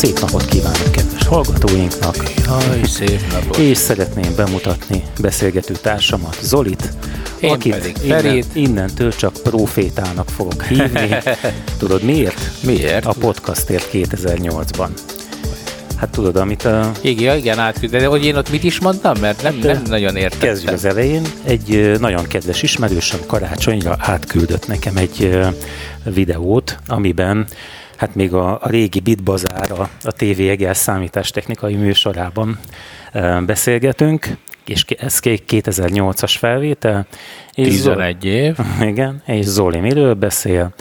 szép napot kívánok kedves hallgatóinknak. Jaj, szép napot. És szeretném bemutatni beszélgető társamat, Zolit, Én akit pedig innen, innentől csak profétának fogok hívni. Tudod miért? Miért? A podcastért 2008-ban. Hát tudod, amit a Igen, igen, átküld. De hogy én ott mit is mondtam? Mert nem, nem nagyon Kezdjük értettem. az elején. Egy nagyon kedves ismerősöm karácsonyra átküldött nekem egy videót, amiben hát még a, a régi Bitbazár, a, a TV Egel számítástechnikai műsorában beszélgetünk, és ez 2008-as felvétel. És 11 év. Zoli, igen, és Zoli miről beszél?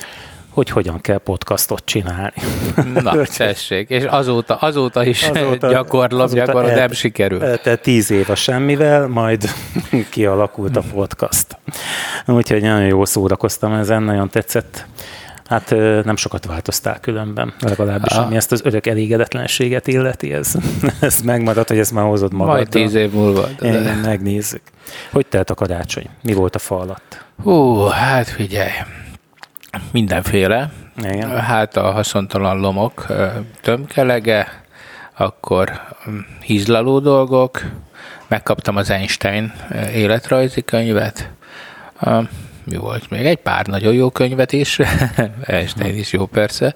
hogy hogyan kell podcastot csinálni. Na, tessék. És azóta, azóta is azóta, gyakorlom, azóta gyakorlom, el- nem sikerül. Tehát tíz év a semmivel, majd kialakult a podcast. Úgyhogy nagyon jól szórakoztam ezen, nagyon tetszett. Hát nem sokat változtál különben, legalábbis Ah. ami ezt az örök elégedetlenséget illeti, ez, ez megmaradt, hogy ezt már hozod magaddal. Majd tíz év múlva. Igen, megnézzük. Hogy telt a karácsony? Mi volt a fa alatt? Hú, hát figyelj. Mindenféle. Igen. Hát a haszontalan lomok tömkelege, akkor mm, hízlaló dolgok, megkaptam az Einstein életrajzi könyvet, mi volt még? Egy pár nagyon jó könyvet is, Einstein is jó persze,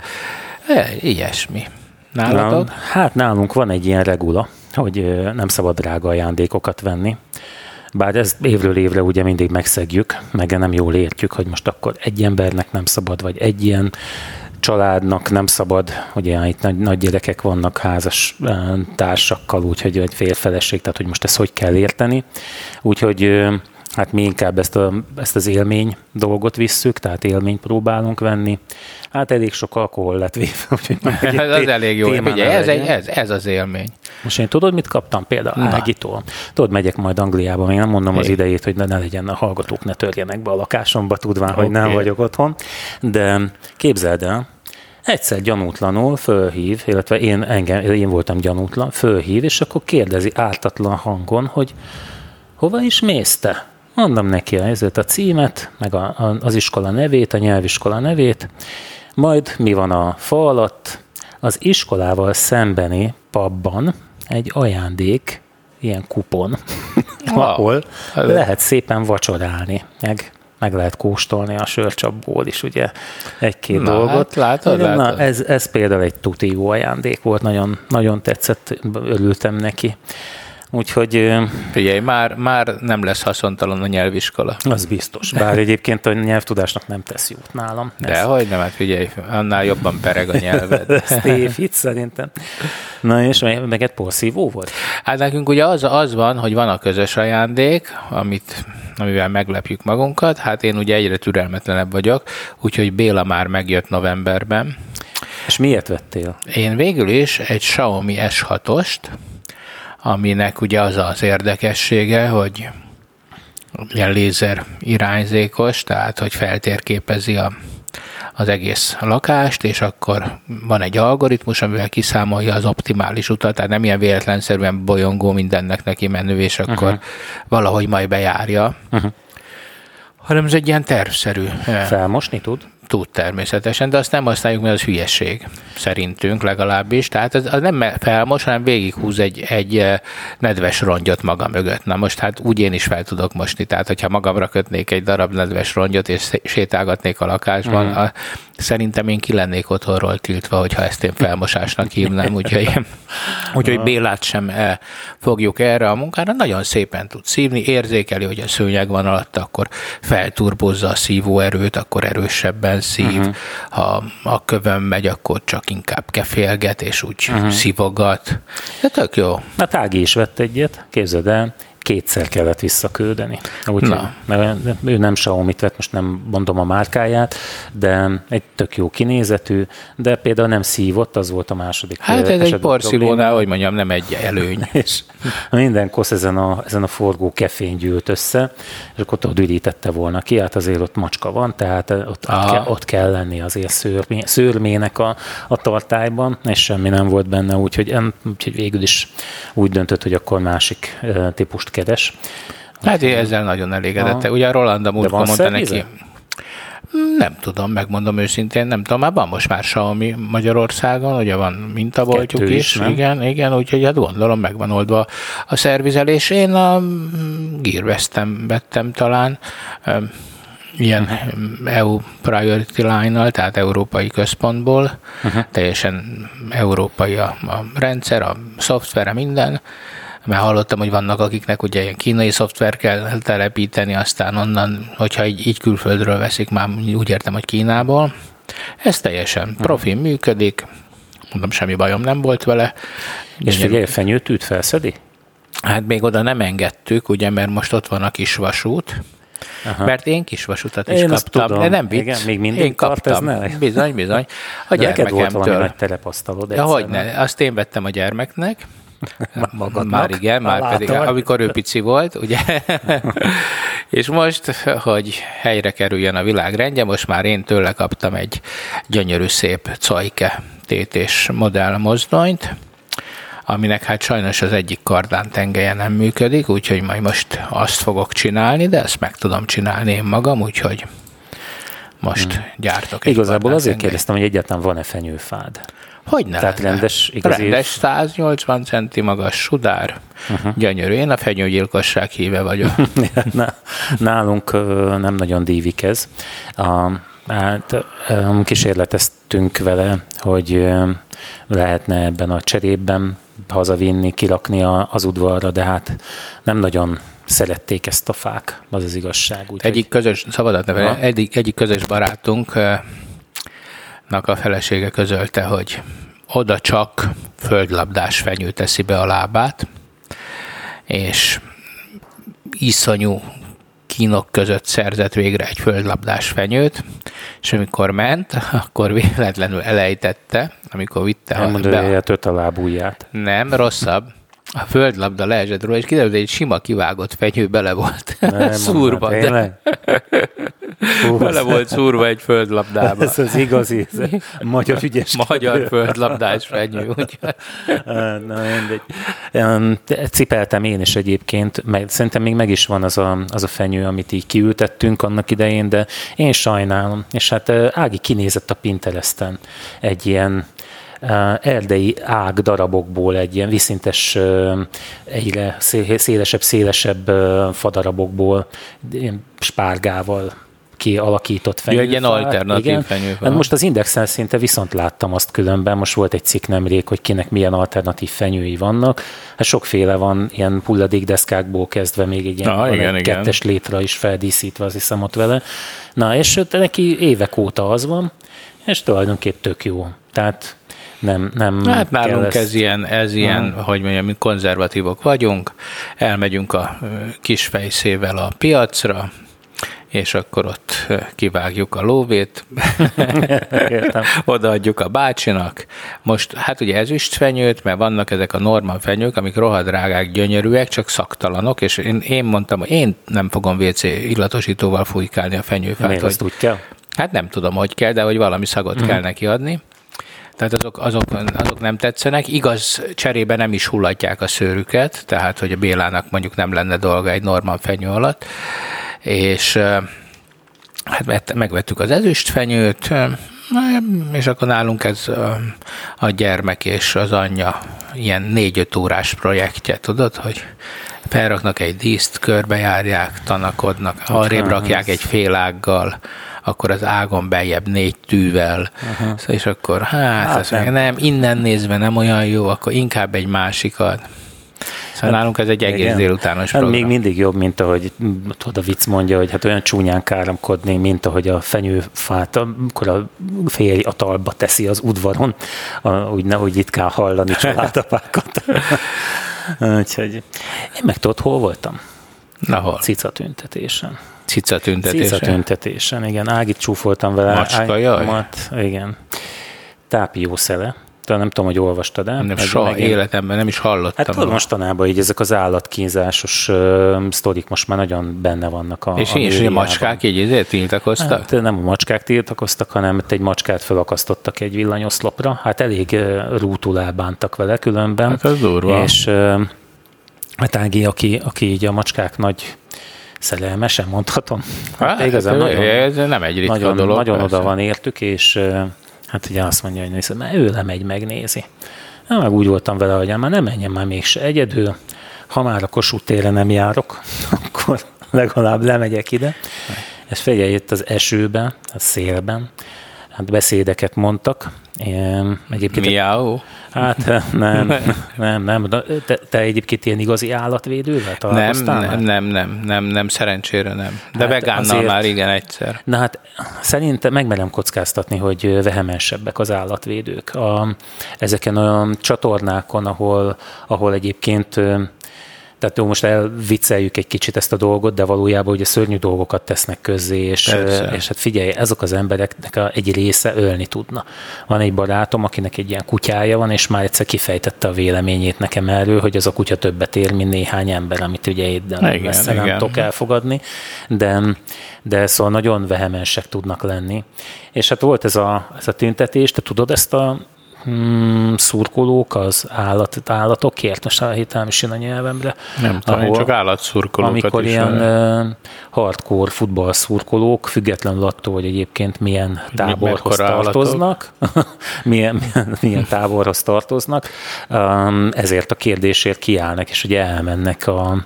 E, ilyesmi. Nálatok? Na, hát nálunk van egy ilyen regula, hogy nem szabad drága ajándékokat venni. Bár ezt évről évre ugye mindig megszegjük, meg nem jól értjük, hogy most akkor egy embernek nem szabad, vagy egy ilyen családnak nem szabad, ugye itt nagy, nagy gyerekek vannak házas társakkal, úgyhogy egy férfeleség, tehát hogy most ezt hogy kell érteni. Úgyhogy hát mi inkább ezt, a, ezt az élmény dolgot visszük, tehát élményt próbálunk venni. Hát elég sok alkohol lett véve, úgyhogy Ez az té- elég jó. Ugye, ez, egy, ez, ez az élmény. Most én tudod, mit kaptam például? Na. Ágitól. Tudod, megyek majd Angliába, még nem mondom az Hé. idejét, hogy ne, ne legyen a hallgatók, ne törjenek be a lakásomba, tudván, hogy nem vagyok otthon. De képzeld el, egyszer gyanútlanul fölhív, illetve én, engem, én voltam gyanútlan, fölhív, és akkor kérdezi ártatlan hangon, hogy hova is mész te? Mondom neki ezért a címet, meg a, a, az iskola nevét, a nyelviskola nevét, majd mi van a fa alatt, az iskolával szembeni pubban egy ajándék, ilyen kupon, Wow. ahol lehet szépen vacsorálni, meg, meg lehet kóstolni a sörcsapból is, ugye, egy-két Na, dolgot. hát látod, Na, látod. ez, ez például egy tuti jó ajándék volt, nagyon, nagyon tetszett, örültem neki. Úgyhogy Figyelj, már, már nem lesz haszontalan a nyelviskola. az biztos. Bár egyébként a nyelvtudásnak nem tesz jót nálam. De hogy nem, hát figyelj, annál jobban pereg a nyelved. Ez tévhit szerintem. Na és meg egy porszívó volt? Hát nekünk ugye az, az van, hogy van a közös ajándék, amit, amivel meglepjük magunkat. Hát én ugye egyre türelmetlenebb vagyok, úgyhogy Béla már megjött novemberben. És miért vettél? Én végül is egy Xiaomi S6-ost, aminek ugye az az érdekessége, hogy ilyen lézer irányzékos, tehát hogy feltérképezi a, az egész lakást, és akkor van egy algoritmus, amivel kiszámolja az optimális utat, tehát nem ilyen véletlenszerűen bolyongó mindennek neki menő, és akkor uh-huh. valahogy majd bejárja, uh-huh. hanem ez egy ilyen tervszerű eh, Felmosni tud? Tud természetesen, de azt nem használjuk, mert az hülyeség. Szerintünk legalábbis. Tehát az, az nem felmos, hanem végighúz egy, egy eh, nedves rongyot maga mögött. Na most hát úgy én is fel tudok mosni. Tehát, hogyha magamra kötnék egy darab nedves rongyot, és sétálgatnék a lakásban, Mhm. a, szerintem én ki lennék otthonról tiltva, hogyha ezt én felmosásnak hívnám. Úgyhogy, úgyhogy Bélát sem eh, fogjuk erre a munkára. Nagyon szépen tud szívni, érzékeli, hogy a szőnyeg van alatt, akkor felturbozza a szívóerőt, akkor erősebben szív. Uh-huh. Ha a kövön megy, akkor csak inkább kefélget, és úgy uh-huh. szivogat. De tök jó. Hát Ági is vett egyet, képzeld el, kétszer kellett visszaküldeni. Úgyhogy Na. mert ő nem Xiaomi-t vett, most nem mondom a márkáját, de egy tök jó kinézetű, de például nem szívott, az volt a második Hát ez egy probléma. hogy mondjam, nem egy előny. és minden kosz ezen a, ezen a forgó kefén gyűlt össze, és akkor ott üdítette volna ki, hát azért ott macska van, tehát ott, ott, kell, ott kell lenni azért szőrmé, szőrmének a, a tartályban, és semmi nem volt benne, úgyhogy, úgyhogy végül is úgy döntött, hogy akkor másik ö, típust keres. Hát én ezzel nagyon elégedett. Ugye a Rolanda múltkor van mondta szervize? neki, Nem tudom, megmondom őszintén, nem tudom, már van most már Xiaomi Magyarországon, ugye van mintaboltjuk Kettő is, is, nem? igen, igen, úgyhogy hát gondolom megvan oldva a szervizelés. Én a Gearvestem vettem talán, ilyen EU Priority Line-nal, tehát európai központból, uh-huh. teljesen európai a, a rendszer, a szoftvere, minden, mert hallottam, hogy vannak akiknek ugye ilyen kínai szoftver kell telepíteni, aztán onnan, hogyha így, így külföldről veszik, már úgy értem, hogy Kínából. Ez teljesen profi működik, mondom, semmi bajom nem volt vele. És figyelj, fenyőtűt felszedi? Hát még oda nem engedtük, ugye, mert most ott van a kis vasút, Aha. Mert én kis vasutat is Én kaptam. tudom. De nem vicc. Igen, még mindig én ez kaptam. ne? Bizony, bizony. A De neked volt valami gyermekemtől. nagy terepasztalod Ja, egyszer, hogy nem? ne, azt én vettem a gyermeknek. Magadnak? Már igen, már Látom, pedig, amikor ő pici volt, ugye? és most, hogy helyre kerüljön a világrendje, most már én tőle kaptam egy gyönyörű szép Cajke tétés modell mozdonyt, aminek hát sajnos az egyik kardán tengelye nem működik, úgyhogy majd most azt fogok csinálni, de ezt meg tudom csinálni én magam, úgyhogy most hmm. gyártok Igazából azért kérdeztem, hogy egyáltalán van-e fenyőfád. Hogy ne Tehát lenne? rendes, igazi- Rendes 180 centi magas sudár. Uh-huh. Gyönyörű. Én a fenyőgyilkosság híve vagyok. Nálunk nem nagyon dívik ez. Hát, kísérleteztünk vele, hogy lehetne ebben a cserében hazavinni, kilakni az udvarra, de hát nem nagyon szerették ezt a fák, az az igazság. Úgy, Egyik közös, szabadat ne Aha. felejtsd, egyik, egyik közös barátunknak a felesége közölte, hogy oda csak földlabdás fenyő teszi be a lábát, és iszonyú kínok között szerzett végre egy földlabdás fenyőt, és amikor ment, akkor véletlenül elejtette, amikor vitte nem be hogy a lábúját. Nem, rosszabb. A földlabda leesett róla, és kiderült, hogy egy sima kivágott fenyő bele volt Nem, szúrva. mondod, De bele volt szúrva egy földlabdába. Ez az igazi, ez magyar ügyes. Magyar földlabdás fenyő. Úgy. Na, mindegy. Em, de Cipeltem én is egyébként, meg szerintem még meg is van az a, az a fenyő, amit így kiültettünk annak idején, de én sajnálom. És hát Ági kinézett a Pinteresten egy ilyen erdei ág darabokból, egy ilyen viszintes, egyre szé- szélesebb, szélesebb fadarabokból, ilyen spárgával kialakított Ja, egy ilyen fenyőfát. alternatív Igen. fenyőfa. Hát most az Indexen szinte viszont láttam azt különben, most volt egy cikk nemrég, hogy kinek milyen alternatív fenyői vannak. Hát sokféle van, ilyen hulladékdeszkákból kezdve még egy ilyen van igen, egy igen. kettes létra is feldíszítve, azt hiszem ott vele. Na, és neki évek óta az van, és tulajdonképp tök jó. Tehát nem, nem Hát nálunk ezt- ez ilyen, ez ilyen hogy mondjam, mi konzervatívok vagyunk, elmegyünk a kis fejszével a piacra, és akkor ott kivágjuk a lóvét, odaadjuk a bácsinak. Most hát ugye ezüstfenyőt, mert vannak ezek a normál fenyők, amik rohadrágák, gyönyörűek, csak szaktalanok, és én, én mondtam, hogy én nem fogom WC illatosítóval fújkálni a fenyőfát. Miért hogy, azt úgy kell? hát nem tudom, hogy kell, de hogy valami szagot Mhm. kell neki adni. Tehát azok, azok, azok nem tetszenek. Igaz, cserébe nem is hullatják a szőrüket, tehát hogy a Bélának mondjuk nem lenne dolga egy normál fenyő alatt. És hát vett, megvettük az ezüstfenyőt, és akkor nálunk ez a gyermek és az anyja ilyen négy-öt órás projektje, tudod, hogy felraknak egy díszt, körbejárják, tanakodnak, arrébb rakják egy fél ággal, akkor az ágon beljebb négy tűvel, uh-huh. és akkor hát, hát nem. nem. innen nézve nem olyan jó, akkor inkább egy másikat. Szóval nálunk ez egy egész Igen. délutános Hát program. még mindig jobb, mint ahogy tudod, a vicc mondja, hogy hát olyan csúnyán káromkodni, mint ahogy a fenyőfát, amikor a férj a talba teszi az udvaron, a, úgy nehogy itt kell hallani családapákat. Úgyhogy én meg tudod, hol voltam? Na hol? Cica tüntetésen. Cica tüntetése. Cica tüntetésen, igen. Ágit csúfoltam vele. Macska, jaj. Mat, igen. Tápiószele. Talán nem tudom, hogy olvastad el. Nem, Meg- soha megint- életemben nem is hallottam. Hát tudod, mostanában így ezek az állatkínzásos uh, sztorik most már nagyon benne vannak a És a én a macskák így ezért tiltakoztak? Hát nem a macskák tiltakoztak, hanem egy macskát felakasztottak egy villanyoszlopra. Hát elég uh, rútul elbántak vele különben. Hát az durva. És uh, hát Ági, aki, aki így a macskák nagy szerelmesen mondhatom. Hát, igazán nagyon, ez nem egy ritka nagyon, dolog. Nagyon persze. oda van értük, és hát ugye azt mondja, hogy nézd, mert ő lemegy, megnézi. Na, meg úgy voltam vele, hogy már nem menjen már mégse egyedül, ha már a Kossuth térre nem járok, akkor legalább lemegyek ide. Ez figyelj, itt az esőben, a szélben, hát beszédeket mondtak. Egyébként Miau. Hát nem, nem, nem. Te, te egyébként ilyen igazi állatvédővel nem, nem, nem, nem, nem, nem, szerencsére nem. De hát vegánnal azért, már igen egyszer. Na hát szerintem megmerem kockáztatni, hogy vehemensebbek az állatvédők. A, ezeken a csatornákon, ahol, ahol egyébként tehát jó, most elvicceljük egy kicsit ezt a dolgot, de valójában ugye szörnyű dolgokat tesznek közzé, és, és hát figyelj, ezek az embereknek egy része ölni tudna. Van egy barátom, akinek egy ilyen kutyája van, és már egyszer kifejtette a véleményét nekem erről, hogy az a kutya többet ér, mint néhány ember, amit ugye de messze nem tudok elfogadni, de, de szóval nagyon vehemensek tudnak lenni. És hát volt ez a, ez a tüntetés, te tudod ezt a hmm, szurkolók az állat, állatokért, most hirtelen is jön a nyelvemre. Nem tudom, ahol, csak állatszurkolókat Amikor is ilyen uh, hardcore futballszurkolók, függetlenül attól, hogy egyébként milyen táborhoz Mi, tartoznak, milyen, milyen, milyen táborhoz tartoznak, ezért a kérdésért kiállnak, és ugye elmennek a,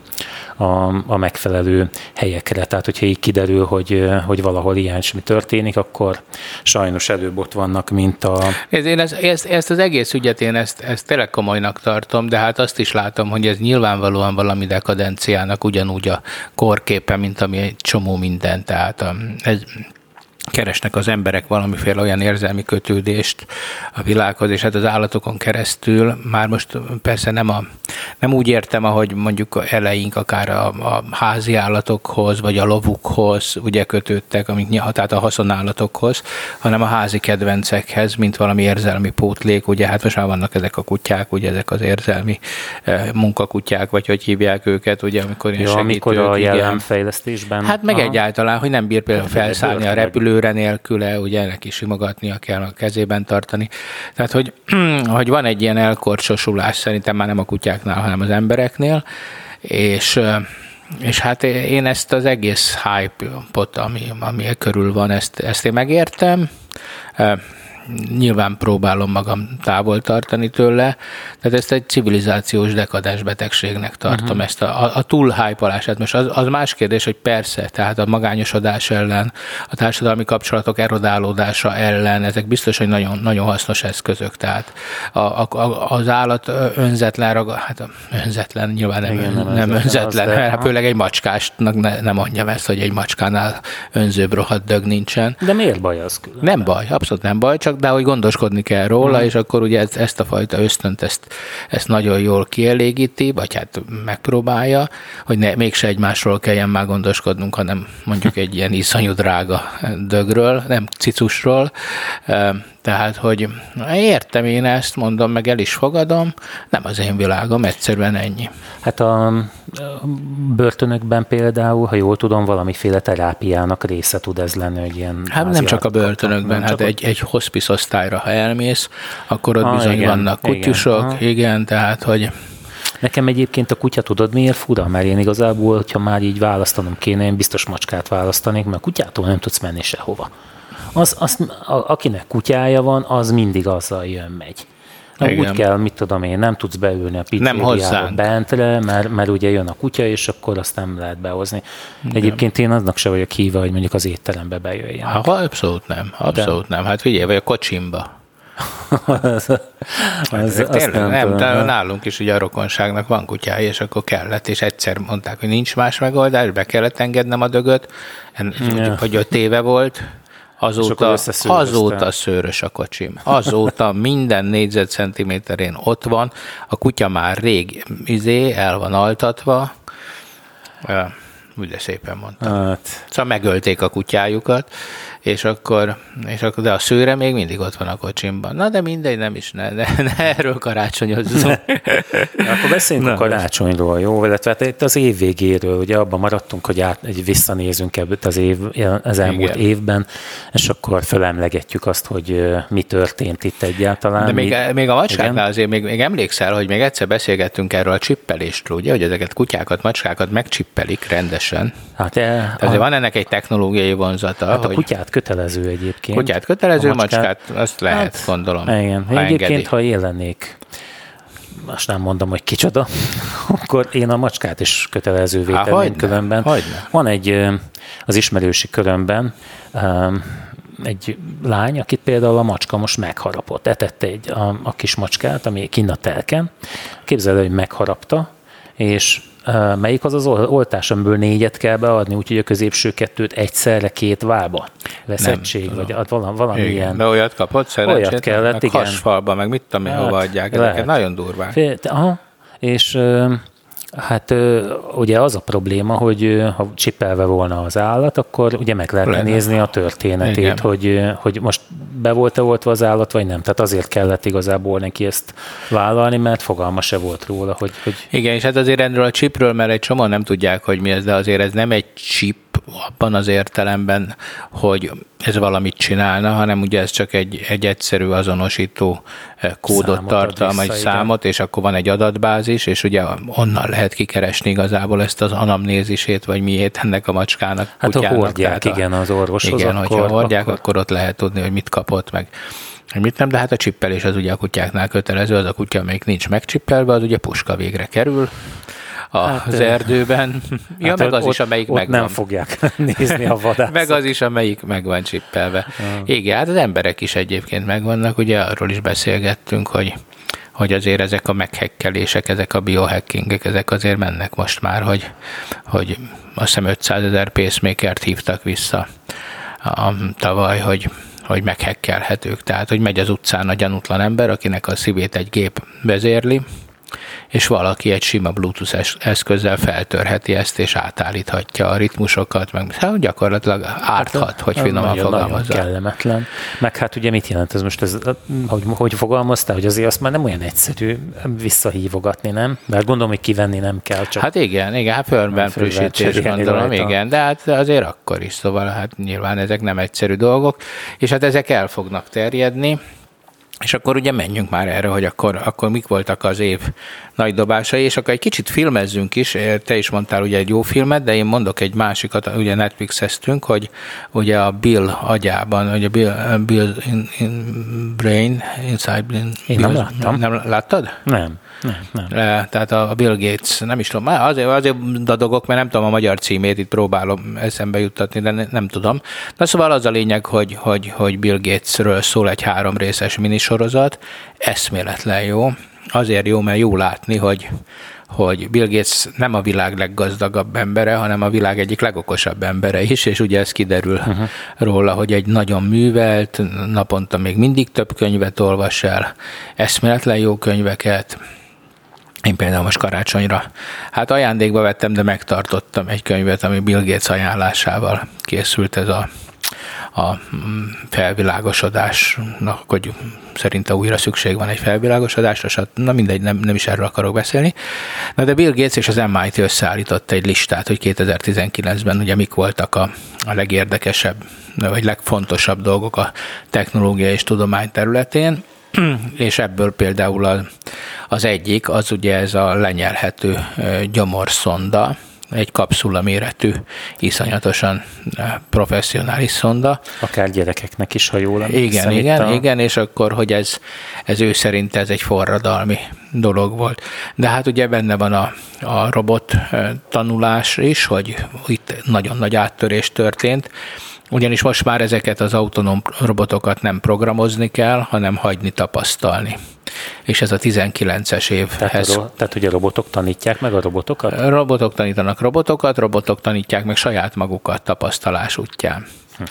a, a megfelelő helyekre. Tehát, hogyha így kiderül, hogy, hogy valahol ilyesmi történik, akkor sajnos előbb ott vannak, mint a... Ez, én ezt, ezt, ezt az egész ügyet én ezt, ezt tényleg komolynak tartom, de hát azt is látom, hogy ez nyilvánvalóan valami dekadenciának ugyanúgy a korképe, mint ami egy csomó minden. Tehát ez, keresnek az emberek valamiféle olyan érzelmi kötődést a világhoz, és hát az állatokon keresztül már most persze nem, a, nem úgy értem, ahogy mondjuk eleink akár a, a házi állatokhoz, vagy a lovukhoz ugye kötődtek, amik tehát a haszonállatokhoz, hanem a házi kedvencekhez, mint valami érzelmi pótlék, ugye hát most már vannak ezek a kutyák, ugye ezek az érzelmi eh, munkakutyák, vagy hogy hívják őket, ugye amikor ilyen ja, amikor a jelenfejlesztésben. Hát meg Aha. egyáltalán, hogy nem bír például felszállni a repülő lőre nélküle, ugye neki simogatnia kell a kezében tartani. Tehát, hogy, hogy van egy ilyen elkorcsosulás szerintem már nem a kutyáknál, hanem az embereknél, és és hát én ezt az egész hype-ot, ami, ami körül van, ezt, ezt én megértem nyilván próbálom magam távol tartani tőle, tehát ezt egy civilizációs dekadens betegségnek tartom, uh-huh. ezt a, a, a túlhájpalását. Most az, az más kérdés, hogy persze, tehát a magányosodás ellen, a társadalmi kapcsolatok erodálódása ellen, ezek biztos, hogy nagyon, nagyon hasznos eszközök. Tehát a, a, az állat önzetlen, raga, hát önzetlen, nyilván nem, Igen, nem, nem önzetlen, mert hát főleg egy macskásnak ne, nem mondjam ezt, hogy egy macskánál önzőbb rohadt dög nincsen. De miért baj az külön? Nem baj, abszolút nem baj, csak de hogy gondoskodni kell róla, mm. és akkor ugye ezt, ezt a fajta ösztönt, ezt, ezt nagyon jól kielégíti, vagy hát megpróbálja, hogy ne, mégse egymásról kelljen már gondoskodnunk, hanem mondjuk egy ilyen iszonyú drága dögről, nem cicusról, tehát, hogy értem én ezt, mondom, meg el is fogadom, nem az én világom, egyszerűen ennyi. Hát a börtönökben például, ha jól tudom, valamiféle terápiának része tud ez lenni, hogy ilyen... Hát nem csak a börtönökben, hát egy, egy hospice osztályra, ha elmész, akkor ott ah, bizony igen, vannak kutyusok, igen, igen, tehát, hogy Nekem egyébként a kutya tudod miért fura? Mert én igazából, hogyha már így választanom kéne, én biztos macskát választanék, mert kutyától nem tudsz menni sehova az, az, a, akinek kutyája van, az mindig azzal jön, megy. Na, úgy kell, mit tudom én, nem tudsz beülni a pizzériába bentre, mert, mert ugye jön a kutya, és akkor azt nem lehet behozni. Igen. Egyébként én aznak se vagyok híva, hogy mondjuk az étterembe bejöjjön. Ha, abszolút nem, abszolút De. nem. Hát figyelj, vagy a kocsimba. az, az, tényleg, nem, nem de nálunk is ugye a rokonságnak van kutyája, és akkor kellett, és egyszer mondták, hogy nincs más megoldás, be kellett engednem a dögöt, en, ja. hogy öt éve volt, Azóta, azóta szőrös a kocsim. Azóta minden négyzetcentiméterén ott van. A kutya már rég izé, el van altatva. Ugye szépen mondtam. Hát. Szóval megölték a kutyájukat, és akkor, és akkor, de a szőre még mindig ott van a kocsimban. Na, de mindegy, nem is, ne, ne, ne erről karácsonyozzunk. akkor beszéljünk Na, a karácsonyról, jó? Illetve hát itt az év végéről, ugye abban maradtunk, hogy át, egy visszanézünk ebből az, év, az elmúlt Igen. évben, és akkor felemlegetjük azt, hogy mi történt itt egyáltalán. De még, mi, még a macskáknál azért még, még emlékszel, hogy még egyszer beszélgettünk erről a csippelésről, ugye, hogy ezeket kutyákat, macskákat megcsippelik rendesen. Hát, e, azért a, van ennek egy technológiai vonzata. Hát hogy a kutyát kötelező egyébként. Kutyát kötelező, a macskát, macskát azt lehet, hát, gondolom. Igen. Ha egyébként, engedi. ha élennék most nem mondom, hogy kicsoda, akkor én a macskát is kötelezővé tenném különben. Hogyne. Van egy az ismerősi körömben egy lány, akit például a macska most megharapott. Etette egy, a, a kis macskát, ami kinn a telken. Képzeld, hogy megharapta, és melyik az az oltás, amiből négyet kell beadni, úgyhogy a középső kettőt egyszerre két válba. Veszettség, vagy ad valami, valami igen, ilyen. De olyat kapott szerencsét? Olyat kellett, meg igen. Hasfalba, meg mit tudom én, hát, hova adják. Ezeket nagyon durvák. Fél, aha, és Hát ugye az a probléma, hogy ha csipelve volna az állat, akkor ugye meg lehetne Lenne. nézni a történetét, hogy, hogy most be volt-e oltva az állat, vagy nem. Tehát azért kellett igazából neki ezt vállalni, mert fogalma se volt róla, hogy... hogy... Igen, és hát azért erről a chipről, mert egy csomó nem tudják, hogy mi ez, de azért ez nem egy chip, abban az értelemben, hogy ez valamit csinálna, hanem ugye ez csak egy, egy egyszerű azonosító eh, kódot számot tartalma, egy számot, és akkor van egy adatbázis, és ugye onnan lehet kikeresni igazából ezt az anamnézisét, vagy miért ennek a macskának, Hát kutyának, ha hordják, a, igen, az orvoshoz. Igen, akkor, hogyha hordják, akkor... akkor ott lehet tudni, hogy mit kapott, meg. Mit nem, de hát a csippelés az ugye a kutyáknál kötelező, az a kutya, amelyik nincs megcsippelve, az ugye puska végre kerül, hát, az erdőben. Ja, hát meg az ott, is, amelyik ott megvan. nem fogják nézni a vadászat. meg az is, amelyik meg van csippelve. Ah. Igen, hát az emberek is egyébként megvannak, ugye arról is beszélgettünk, hogy hogy azért ezek a meghekkelések, ezek a biohackingek, ezek azért mennek most már, hogy, hogy azt hiszem 500 ezer pacemakert hívtak vissza a, tavaly, hogy, hogy meghekkelhetők. Tehát, hogy megy az utcán a gyanútlan ember, akinek a szívét egy gép vezérli, és valaki egy sima Bluetooth eszközzel feltörheti ezt, és átállíthatja a ritmusokat, meg hát gyakorlatilag árthat, hát, hogy finoman fogalmazza. Kellemetlen. Meg hát ugye mit jelent ez most, ez, hogy, hogy fogalmaztál, hogy azért azt már nem olyan egyszerű visszahívogatni, nem? Mert gondolom, hogy kivenni nem kell. Csak hát igen, igen, hát firmware frissítés gondolom, rajta. igen, de hát azért akkor is, szóval hát nyilván ezek nem egyszerű dolgok, és hát ezek el fognak terjedni, és akkor ugye menjünk már erre, hogy akkor, akkor mik voltak az év nagy dobásai, és akkor egy kicsit filmezzünk is. Te is mondtál ugye egy jó filmet, de én mondok egy másikat, ugye Netflix-eztünk, hogy ugye a Bill agyában, ugye Bill, Bill in, in Brain, Inside Bill, Én nem láttam. Nem láttad? Nem. Nem, nem. Tehát a Bill Gates, nem is tudom, azért, azért dadogok, mert nem tudom a magyar címét, itt próbálom eszembe juttatni, de nem tudom. Na szóval az a lényeg, hogy, hogy, hogy Bill Gatesről szól egy három részes minisorozat, eszméletlen jó. Azért jó, mert jó látni, hogy, hogy Bill Gates nem a világ leggazdagabb embere, hanem a világ egyik legokosabb embere is, és ugye ez kiderül uh-huh. róla, hogy egy nagyon művelt, naponta még mindig több könyvet olvas el, eszméletlen jó könyveket, én például most karácsonyra, hát ajándékba vettem, de megtartottam egy könyvet, ami Bill Gates ajánlásával készült ez a, a felvilágosodásnak, hogy szerinte újra szükség van egy felvilágosodásra, stb. na mindegy, nem, nem is erről akarok beszélni. Na de Bill Gates és az MIT összeállított egy listát, hogy 2019-ben ugye mik voltak a, a legérdekesebb, vagy legfontosabb dolgok a technológia és tudomány területén, és ebből például a, az egyik, az ugye ez a lenyelhető gyomorszonda, egy kapszula méretű, iszonyatosan professzionális szonda. Akár gyerekeknek is, ha jól Igen, igen, a... igen, és akkor, hogy ez, ez ő szerint ez egy forradalmi dolog volt. De hát ugye benne van a, a robot tanulás is, hogy itt nagyon nagy áttörés történt, ugyanis most már ezeket az autonóm robotokat nem programozni kell, hanem hagyni tapasztalni. És ez a 19-es évhez. Tehát, tehát ugye robotok tanítják meg a robotokat? Robotok tanítanak robotokat, robotok tanítják meg saját magukat tapasztalás útján. Hm.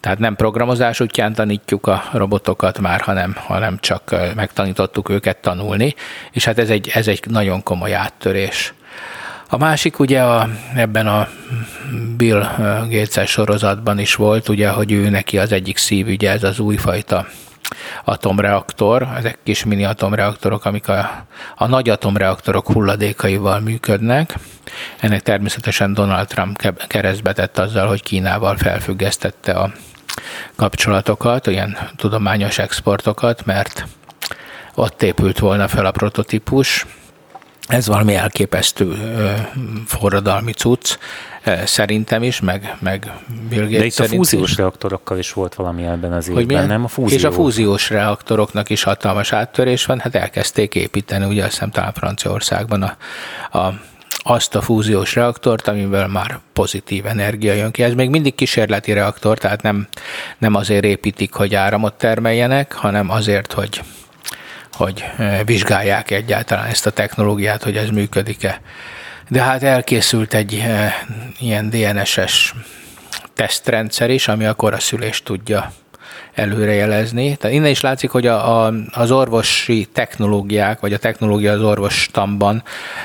Tehát nem programozás útján tanítjuk a robotokat már, hanem, hanem csak megtanítottuk őket tanulni, és hát ez egy, ez egy nagyon komoly áttörés. A másik ugye a, ebben a Bill Gates sorozatban is volt, ugye, hogy ő neki az egyik szívügye, ez az újfajta atomreaktor, ezek kis mini atomreaktorok, amik a, a nagy atomreaktorok hulladékaival működnek. Ennek természetesen Donald Trump keresztbe tett azzal, hogy Kínával felfüggesztette a kapcsolatokat, ilyen tudományos exportokat, mert ott épült volna fel a prototípus, ez valami elképesztő forradalmi cucc, szerintem is, meg, meg Bill Gates De itt a fúziós is. reaktorokkal is volt valami ebben az évben, hogy nem? A fúzió. És a fúziós reaktoroknak is hatalmas áttörés van, hát elkezdték építeni, ugye azt hiszem talán Franciaországban a, a azt a fúziós reaktort, amivel már pozitív energia jön ki. Ez még mindig kísérleti reaktor, tehát nem, nem azért építik, hogy áramot termeljenek, hanem azért, hogy hogy eh, vizsgálják egyáltalán ezt a technológiát, hogy ez működik-e. De hát elkészült egy eh, ilyen DNS-es tesztrendszer is, ami a koraszülést tudja előrejelezni. Tehát innen is látszik, hogy a, a, az orvosi technológiák, vagy a technológia az orvostamban,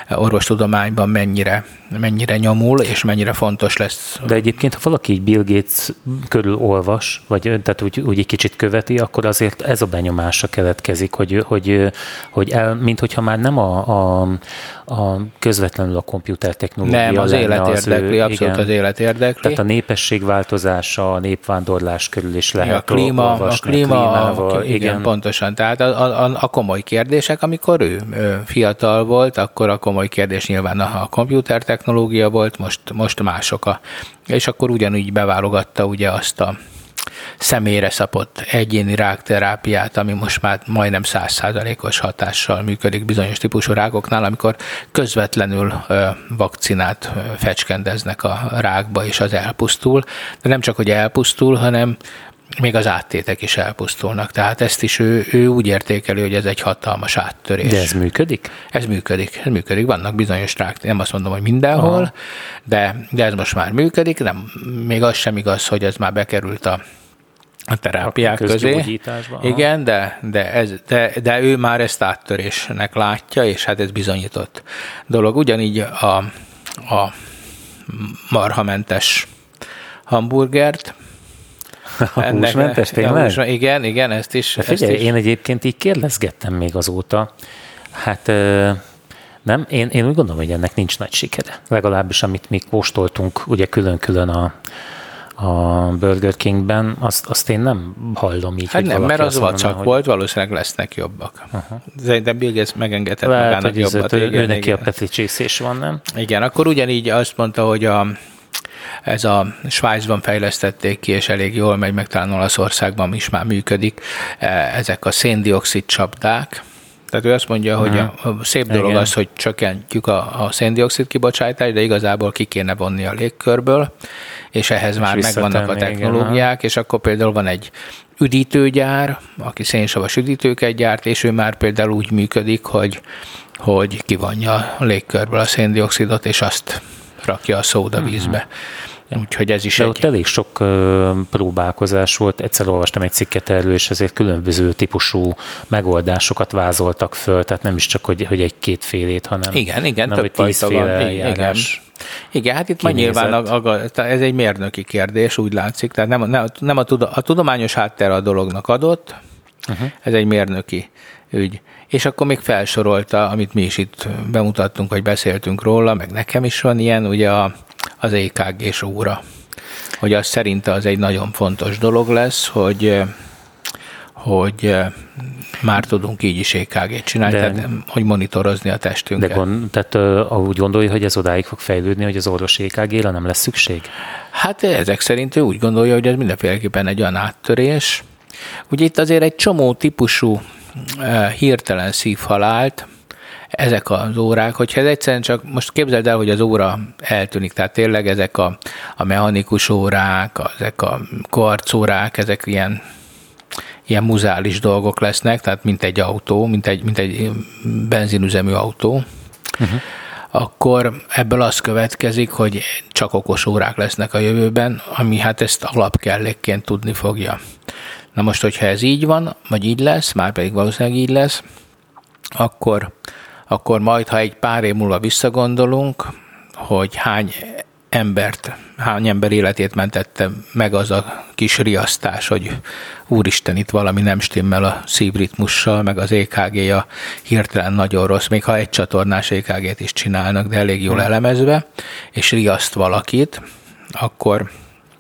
orvostudományban mennyire, mennyire nyomul, és mennyire fontos lesz. De egyébként, ha valaki így Bill Gates körül olvas, vagy tehát úgy, úgy egy kicsit követi, akkor azért ez a benyomása keletkezik, hogy, hogy, hogy el, mint hogyha már nem a, a, a közvetlenül a komputer technológia Nem, az élet érdekli, ő, abszolút igen, az élet érdekli. Tehát a népesség változása, a népvándorlás körül is lehet a klíma, a klíma, a, igen, igen, pontosan. Tehát a, a, a komoly kérdések, amikor ő, ő fiatal volt, akkor a komoly kérdés nyilván a, a komputer technológia volt, most, most mások a, és akkor ugyanúgy beválogatta ugye azt a személyre szapott egyéni rákterápiát, ami most már majdnem százszázalékos hatással működik bizonyos típusú rákoknál, amikor közvetlenül vakcinát fecskendeznek a rákba, és az elpusztul. De nem csak, hogy elpusztul, hanem még az áttétek is elpusztulnak. Tehát ezt is ő, ő úgy értékeli, hogy ez egy hatalmas áttörés. De ez működik? Ez működik, ez működik. Vannak bizonyos rák, nem azt mondom, hogy mindenhol, de, de ez most már működik. Nem, még az sem igaz, hogy ez már bekerült a a terápiák a közé. Igen, de, de, ez, de, de ő már ezt áttörésnek látja, és hát ez bizonyított dolog. Ugyanígy a, a marhamentes hamburgert, a húsmentes tényleg? Hús, igen, igen, ezt is. De figyelj, ezt is. én egyébként így kérdezgettem még azóta. Hát nem, én, én úgy gondolom, hogy ennek nincs nagy sikere. Legalábbis amit mi kóstoltunk, ugye külön-külön a, a Burger Kingben, azt, azt én nem hallom így. Hát nem, mert az vacak hogy... volt, valószínűleg lesznek jobbak. Uh-huh. De Bill Gates megengedett Lehet, magának jobbat. Ő, ő neki a petricsészés van, nem? Igen, akkor ugyanígy azt mondta, hogy a, ez a Svájcban fejlesztették ki, és elég jól megy, meg talán Olaszországban is már működik, e, ezek a széndiokszid csapdák, tehát ő azt mondja, hogy a, a szép dolog Igen. az, hogy csökkentjük a, a széndiokszid kibocsátást, de igazából ki kéne vonni a légkörből, és ehhez és már megvannak a technológiák, igen, és akkor például van egy üdítőgyár, aki szénsavas üdítőket gyárt, és ő már például úgy működik, hogy, hogy kivonja a légkörből a széndiokszidot, és azt rakja a szódavízbe. Uh-huh. Úgyhogy ez is De egy... ott elég sok próbálkozás volt. Egyszer olvastam egy cikket erről, és ezért különböző típusú megoldásokat vázoltak föl, tehát nem is csak, hogy, hogy egy-kétfélét, hanem igen, igen, nem, több hogy van. Igen. Igen, hát itt már nyilván a, a, ez egy mérnöki kérdés, úgy látszik. Tehát nem, nem, nem a, a tudományos háttér a dolognak adott, uh-huh. ez egy mérnöki ügy. És akkor még felsorolta, amit mi is itt bemutattunk, vagy beszéltünk róla, meg nekem is van ilyen, ugye a, az EKG-s óra. Hogy az szerinte az egy nagyon fontos dolog lesz, hogy hogy már tudunk így is EKG-t csinálni, de, tehát, hogy monitorozni a testünket. De gond, tehát uh, úgy gondolja, hogy ez odáig fog fejlődni, hogy az orvos EKG-re nem lesz szükség? Hát ezek szerint ő úgy gondolja, hogy ez mindenféleképpen egy olyan áttörés. Ugye itt azért egy csomó típusú uh, hirtelen szívhalált, ezek az órák, hogyha ez egyszerűen csak, most képzeld el, hogy az óra eltűnik, tehát tényleg ezek a, a mechanikus órák, ezek a kvarcórák, ezek ilyen ilyen muzális dolgok lesznek, tehát mint egy autó, mint egy, mint egy benzinüzemű autó, uh-huh. akkor ebből az következik, hogy csak okos órák lesznek a jövőben, ami hát ezt alapkellékként tudni fogja. Na most, hogyha ez így van, vagy így lesz, már pedig valószínűleg így lesz, akkor, akkor majd, ha egy pár év múlva visszagondolunk, hogy hány embert, hány ember életét mentette meg az a kis riasztás, hogy úristen, itt valami nem stimmel a szívritmussal, meg az EKG-ja hirtelen nagyon rossz, még ha egy csatornás EKG-t is csinálnak, de elég jól hmm. elemezve, és riaszt valakit, akkor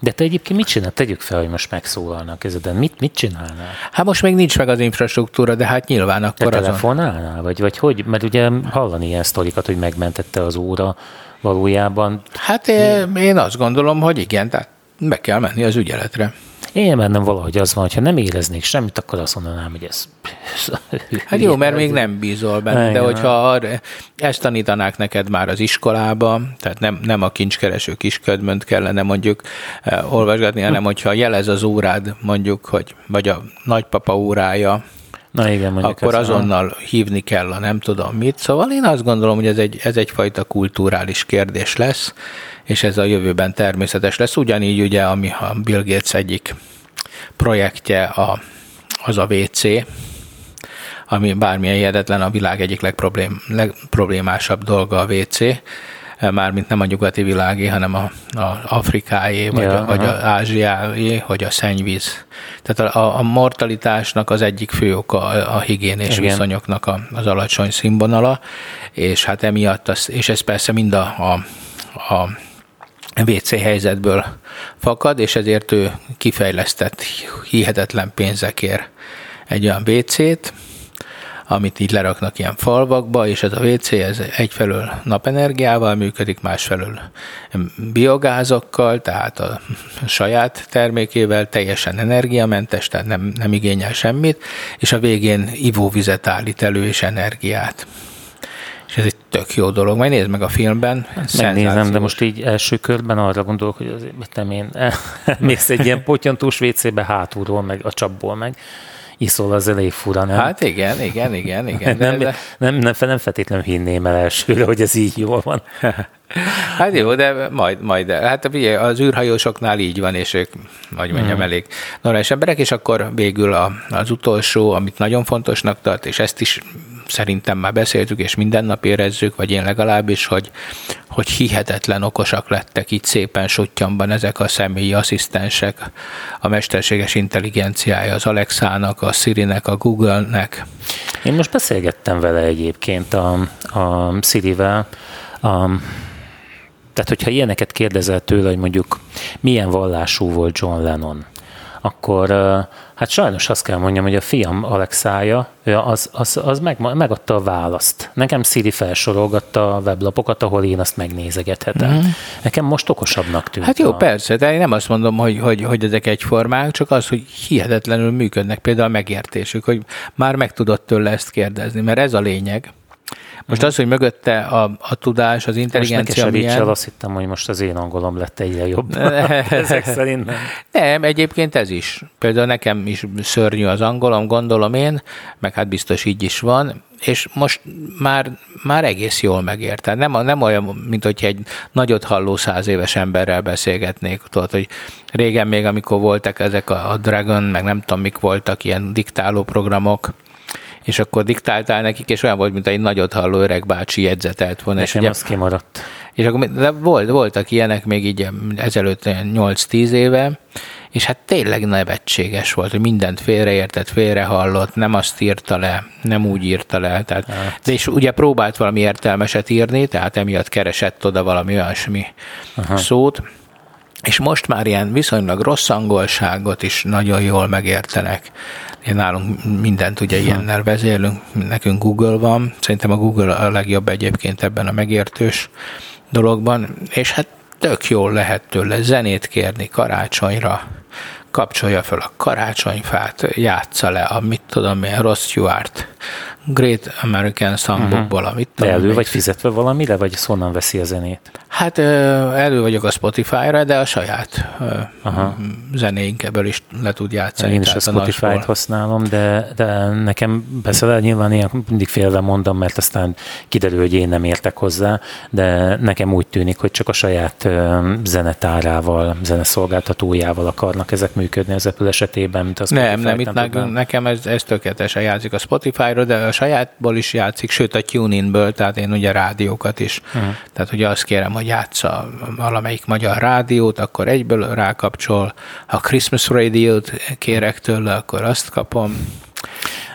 de te egyébként mit csinál? Tegyük fel, hogy most megszólalnak ezeden. Mit, mit csinálnál? Hát most még nincs meg az infrastruktúra, de hát nyilván akkor Te telefonálnál? Azon... Vagy, vagy hogy? Mert ugye hallani ilyen sztorikat, hogy megmentette az óra valójában. Hát én, én azt gondolom, hogy igen, tehát be kell menni az ügyeletre. Én bennem valahogy az van, hogyha nem éreznék semmit, akkor azt mondanám, hogy ez... Hát jó, mert még nem bízol benne, de hogyha ezt tanítanák neked már az iskolába, tehát nem, nem a kincskereső kisködmönt kellene mondjuk eh, olvasgatni, hanem hogyha jelez az órád mondjuk, hogy vagy a nagypapa órája, Na igen, akkor azonnal a... hívni kell a nem tudom mit. Szóval én azt gondolom, hogy ez, egy, ez egyfajta kulturális kérdés lesz, és ez a jövőben természetes lesz. Ugyanígy ugye, ami a Bill Gates egyik projektje a, az a WC, ami bármilyen hihetetlen, a világ egyik legproblém, legproblémásabb dolga a WC, mármint nem a nyugati világé, hanem a, a Afrikáé, vagy, ja, a, vagy a Ázsiáé, hogy a szennyvíz. Tehát a, a mortalitásnak az egyik fő oka a, a higiénés Igen. viszonyoknak a, az alacsony színvonala, és hát emiatt, az, és ez persze mind a, a, a WC helyzetből fakad, és ezért ő kifejlesztett hihetetlen pénzekért egy olyan WC-t, amit így leraknak ilyen falvakba, és ez a WC ez egyfelől napenergiával működik, másfelől biogázokkal, tehát a saját termékével teljesen energiamentes, tehát nem, nem igényel semmit, és a végén ivóvizet állít elő és energiát. És ez egy tök jó dolog. Majd nézd meg a filmben. Megnézem, de most így első körben arra gondolok, hogy azért nem én mész egy ilyen potyantós WC-be hátulról, meg a csapból meg iszol, az elég fura, nem? Hát igen, igen, igen, igen. De, nem, de... nem, nem, nem feltétlenül hinném el elsőre, hogy ez így jól van. Hát jó, de majd, majd. Hát az űrhajósoknál így van, és ők, hogy mondjam, hmm. elég normális emberek, és akkor végül a, az utolsó, amit nagyon fontosnak tart, és ezt is szerintem már beszéltük, és minden nap érezzük, vagy én legalábbis, hogy, hogy hihetetlen okosak lettek itt szépen sutyamban ezek a személyi asszisztensek, a mesterséges intelligenciája az Alexának, a Siri-nek, a Google-nek. Én most beszélgettem vele egyébként a, a Siri-vel, a, tehát, hogyha ilyeneket kérdezel tőle, hogy mondjuk milyen vallású volt John Lennon, akkor hát sajnos azt kell mondjam, hogy a fiam Alexája, az, az, az meg, megadta a választ. Nekem Siri felsorolgatta a weblapokat, ahol én azt megnézegethetem. Mm. Nekem most okosabbnak tűnt. Hát jó, a... persze, de én nem azt mondom, hogy, hogy, hogy ezek egyformák, csak az, hogy hihetetlenül működnek. Például a megértésük, hogy már meg tudod tőle ezt kérdezni, mert ez a lényeg. Most az, hogy mögötte a, a tudás, az intelligencia most milyen... azt hittem, hogy most az én angolom lett egyre jobb. Ezek szerint nem. Nem, egyébként ez is. Például nekem is szörnyű az angolom, gondolom én, meg hát biztos így is van, és most már, már egész jól megért. Tehát nem, nem olyan, mint hogy egy nagyot halló száz éves emberrel beszélgetnék. Tudod, hogy régen még, amikor voltak ezek a, a Dragon, meg nem tudom, mik voltak, ilyen diktáló programok, és akkor diktáltál nekik, és olyan volt, mint egy nagyot halló öreg bácsi jegyzetelt volna. Nekem és ugye, az kimaradt. És akkor de volt, voltak ilyenek még így ezelőtt 8-10 éve, és hát tényleg nevetséges volt, hogy mindent félreértett, félrehallott, nem azt írta le, nem úgy írta le. Tehát, hát. de és ugye próbált valami értelmeset írni, tehát emiatt keresett oda valami olyasmi Aha. szót, és most már ilyen viszonylag rossz angolságot is nagyon jól megértenek. Én nálunk mindent ugye ilyennel vezélünk, nekünk Google van, szerintem a Google a legjobb egyébként ebben a megértős dologban, és hát tök jól lehet tőle zenét kérni karácsonyra, kapcsolja fel a karácsonyfát, játsza le a mit tudom én, Ross Stewart Great American Songbookból, uh-huh. amit De elő vagy fizetve valamire, vagy honnan veszi a zenét? Hát elő vagyok a Spotify-ra, de a saját Aha. zenéink ebből is le tud játszani. Én is a Spotify-t használom, de, de nekem persze nyilván ilyen mindig félve mondom, mert aztán kiderül, hogy én nem értek hozzá, de nekem úgy tűnik, hogy csak a saját zenetárával, zeneszolgáltatójával akarnak ezek működni az Apple esetében, mint az Nem, nem, itt nekem ez, ez tökéletesen játszik a Spotify-ra, de sajátból is játszik, sőt a TuneIn-ből, tehát én ugye rádiókat is. Uh-huh. Tehát ugye azt kérem, hogy játsza valamelyik magyar rádiót, akkor egyből rákapcsol. Ha Christmas Radio-t kérek tőle, akkor azt kapom.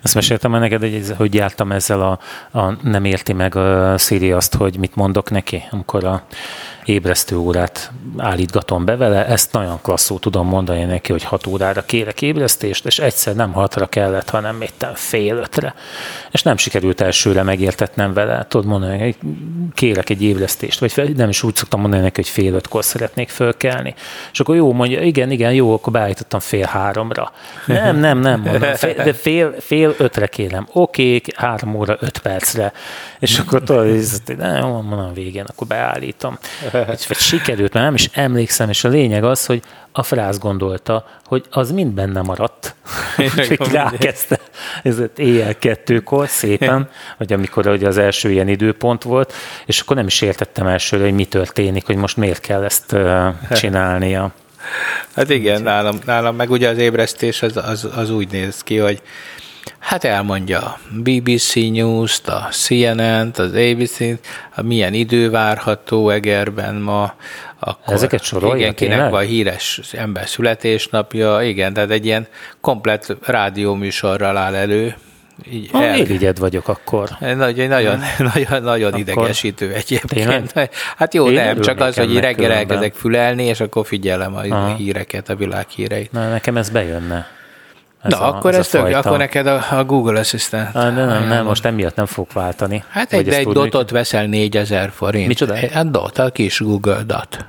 Ezt meséltem el neked, hogy, hogy jártam ezzel a, a nem érti meg a Siri azt, hogy mit mondok neki, amikor a ébresztő órát állítgatom be vele, ezt nagyon klasszul tudom mondani neki, hogy 6 órára kérek ébresztést, és egyszer nem hatra kellett, hanem méttem fél ötre. És nem sikerült elsőre megértetnem vele, tudod mondani, hogy kérek egy ébresztést, vagy nem is úgy szoktam mondani neki, hogy fél ötkor szeretnék fölkelni. És akkor jó, mondja, igen, igen, jó, akkor beállítottam fél háromra. Nem, nem, nem, mondom, fél, de fél, fél ötre kérem. Oké, három óra, öt percre. És akkor tudod, nem, mondom, végén, akkor beállítom. Vagy sikerült, mert nem is emlékszem, és a lényeg az, hogy a frász gondolta, hogy az mind benne maradt. Úgyhogy rákezdte ez éjjel kettőkor szépen, vagy amikor ugye az első ilyen időpont volt, és akkor nem is értettem elsőre, hogy mi történik, hogy most miért kell ezt csinálnia. Hát igen, nálam, nálam meg ugye az ébresztés az, az, az úgy néz ki, hogy Hát elmondja a BBC News-t, a CNN-t, az ABC-t, milyen idő várható Egerben ma. Akkor Ezeket sorolja Igen, kinek van híres ember születésnapja, igen, tehát egy ilyen komplet rádióműsorral áll elő. Így ha, érigyed vagyok akkor. Nagyon, nagyon, nagyon, nagyon akkor idegesítő egyébként. Tényleg? Hát jó, Én nem, csak az, hogy reggel elkezdek fülelni, és akkor figyelem a Aha. híreket, a világ híreit. Na, nekem ez bejönne. Ez Na, a, akkor ez, ez tök, fajta... akkor neked a, a Google Assistant. Ah, nem, nem, nem, most emiatt nem fog váltani. Hát egy, egy dotot veszel 4000 forint. Micsoda? Hát dot, a kis Google dot.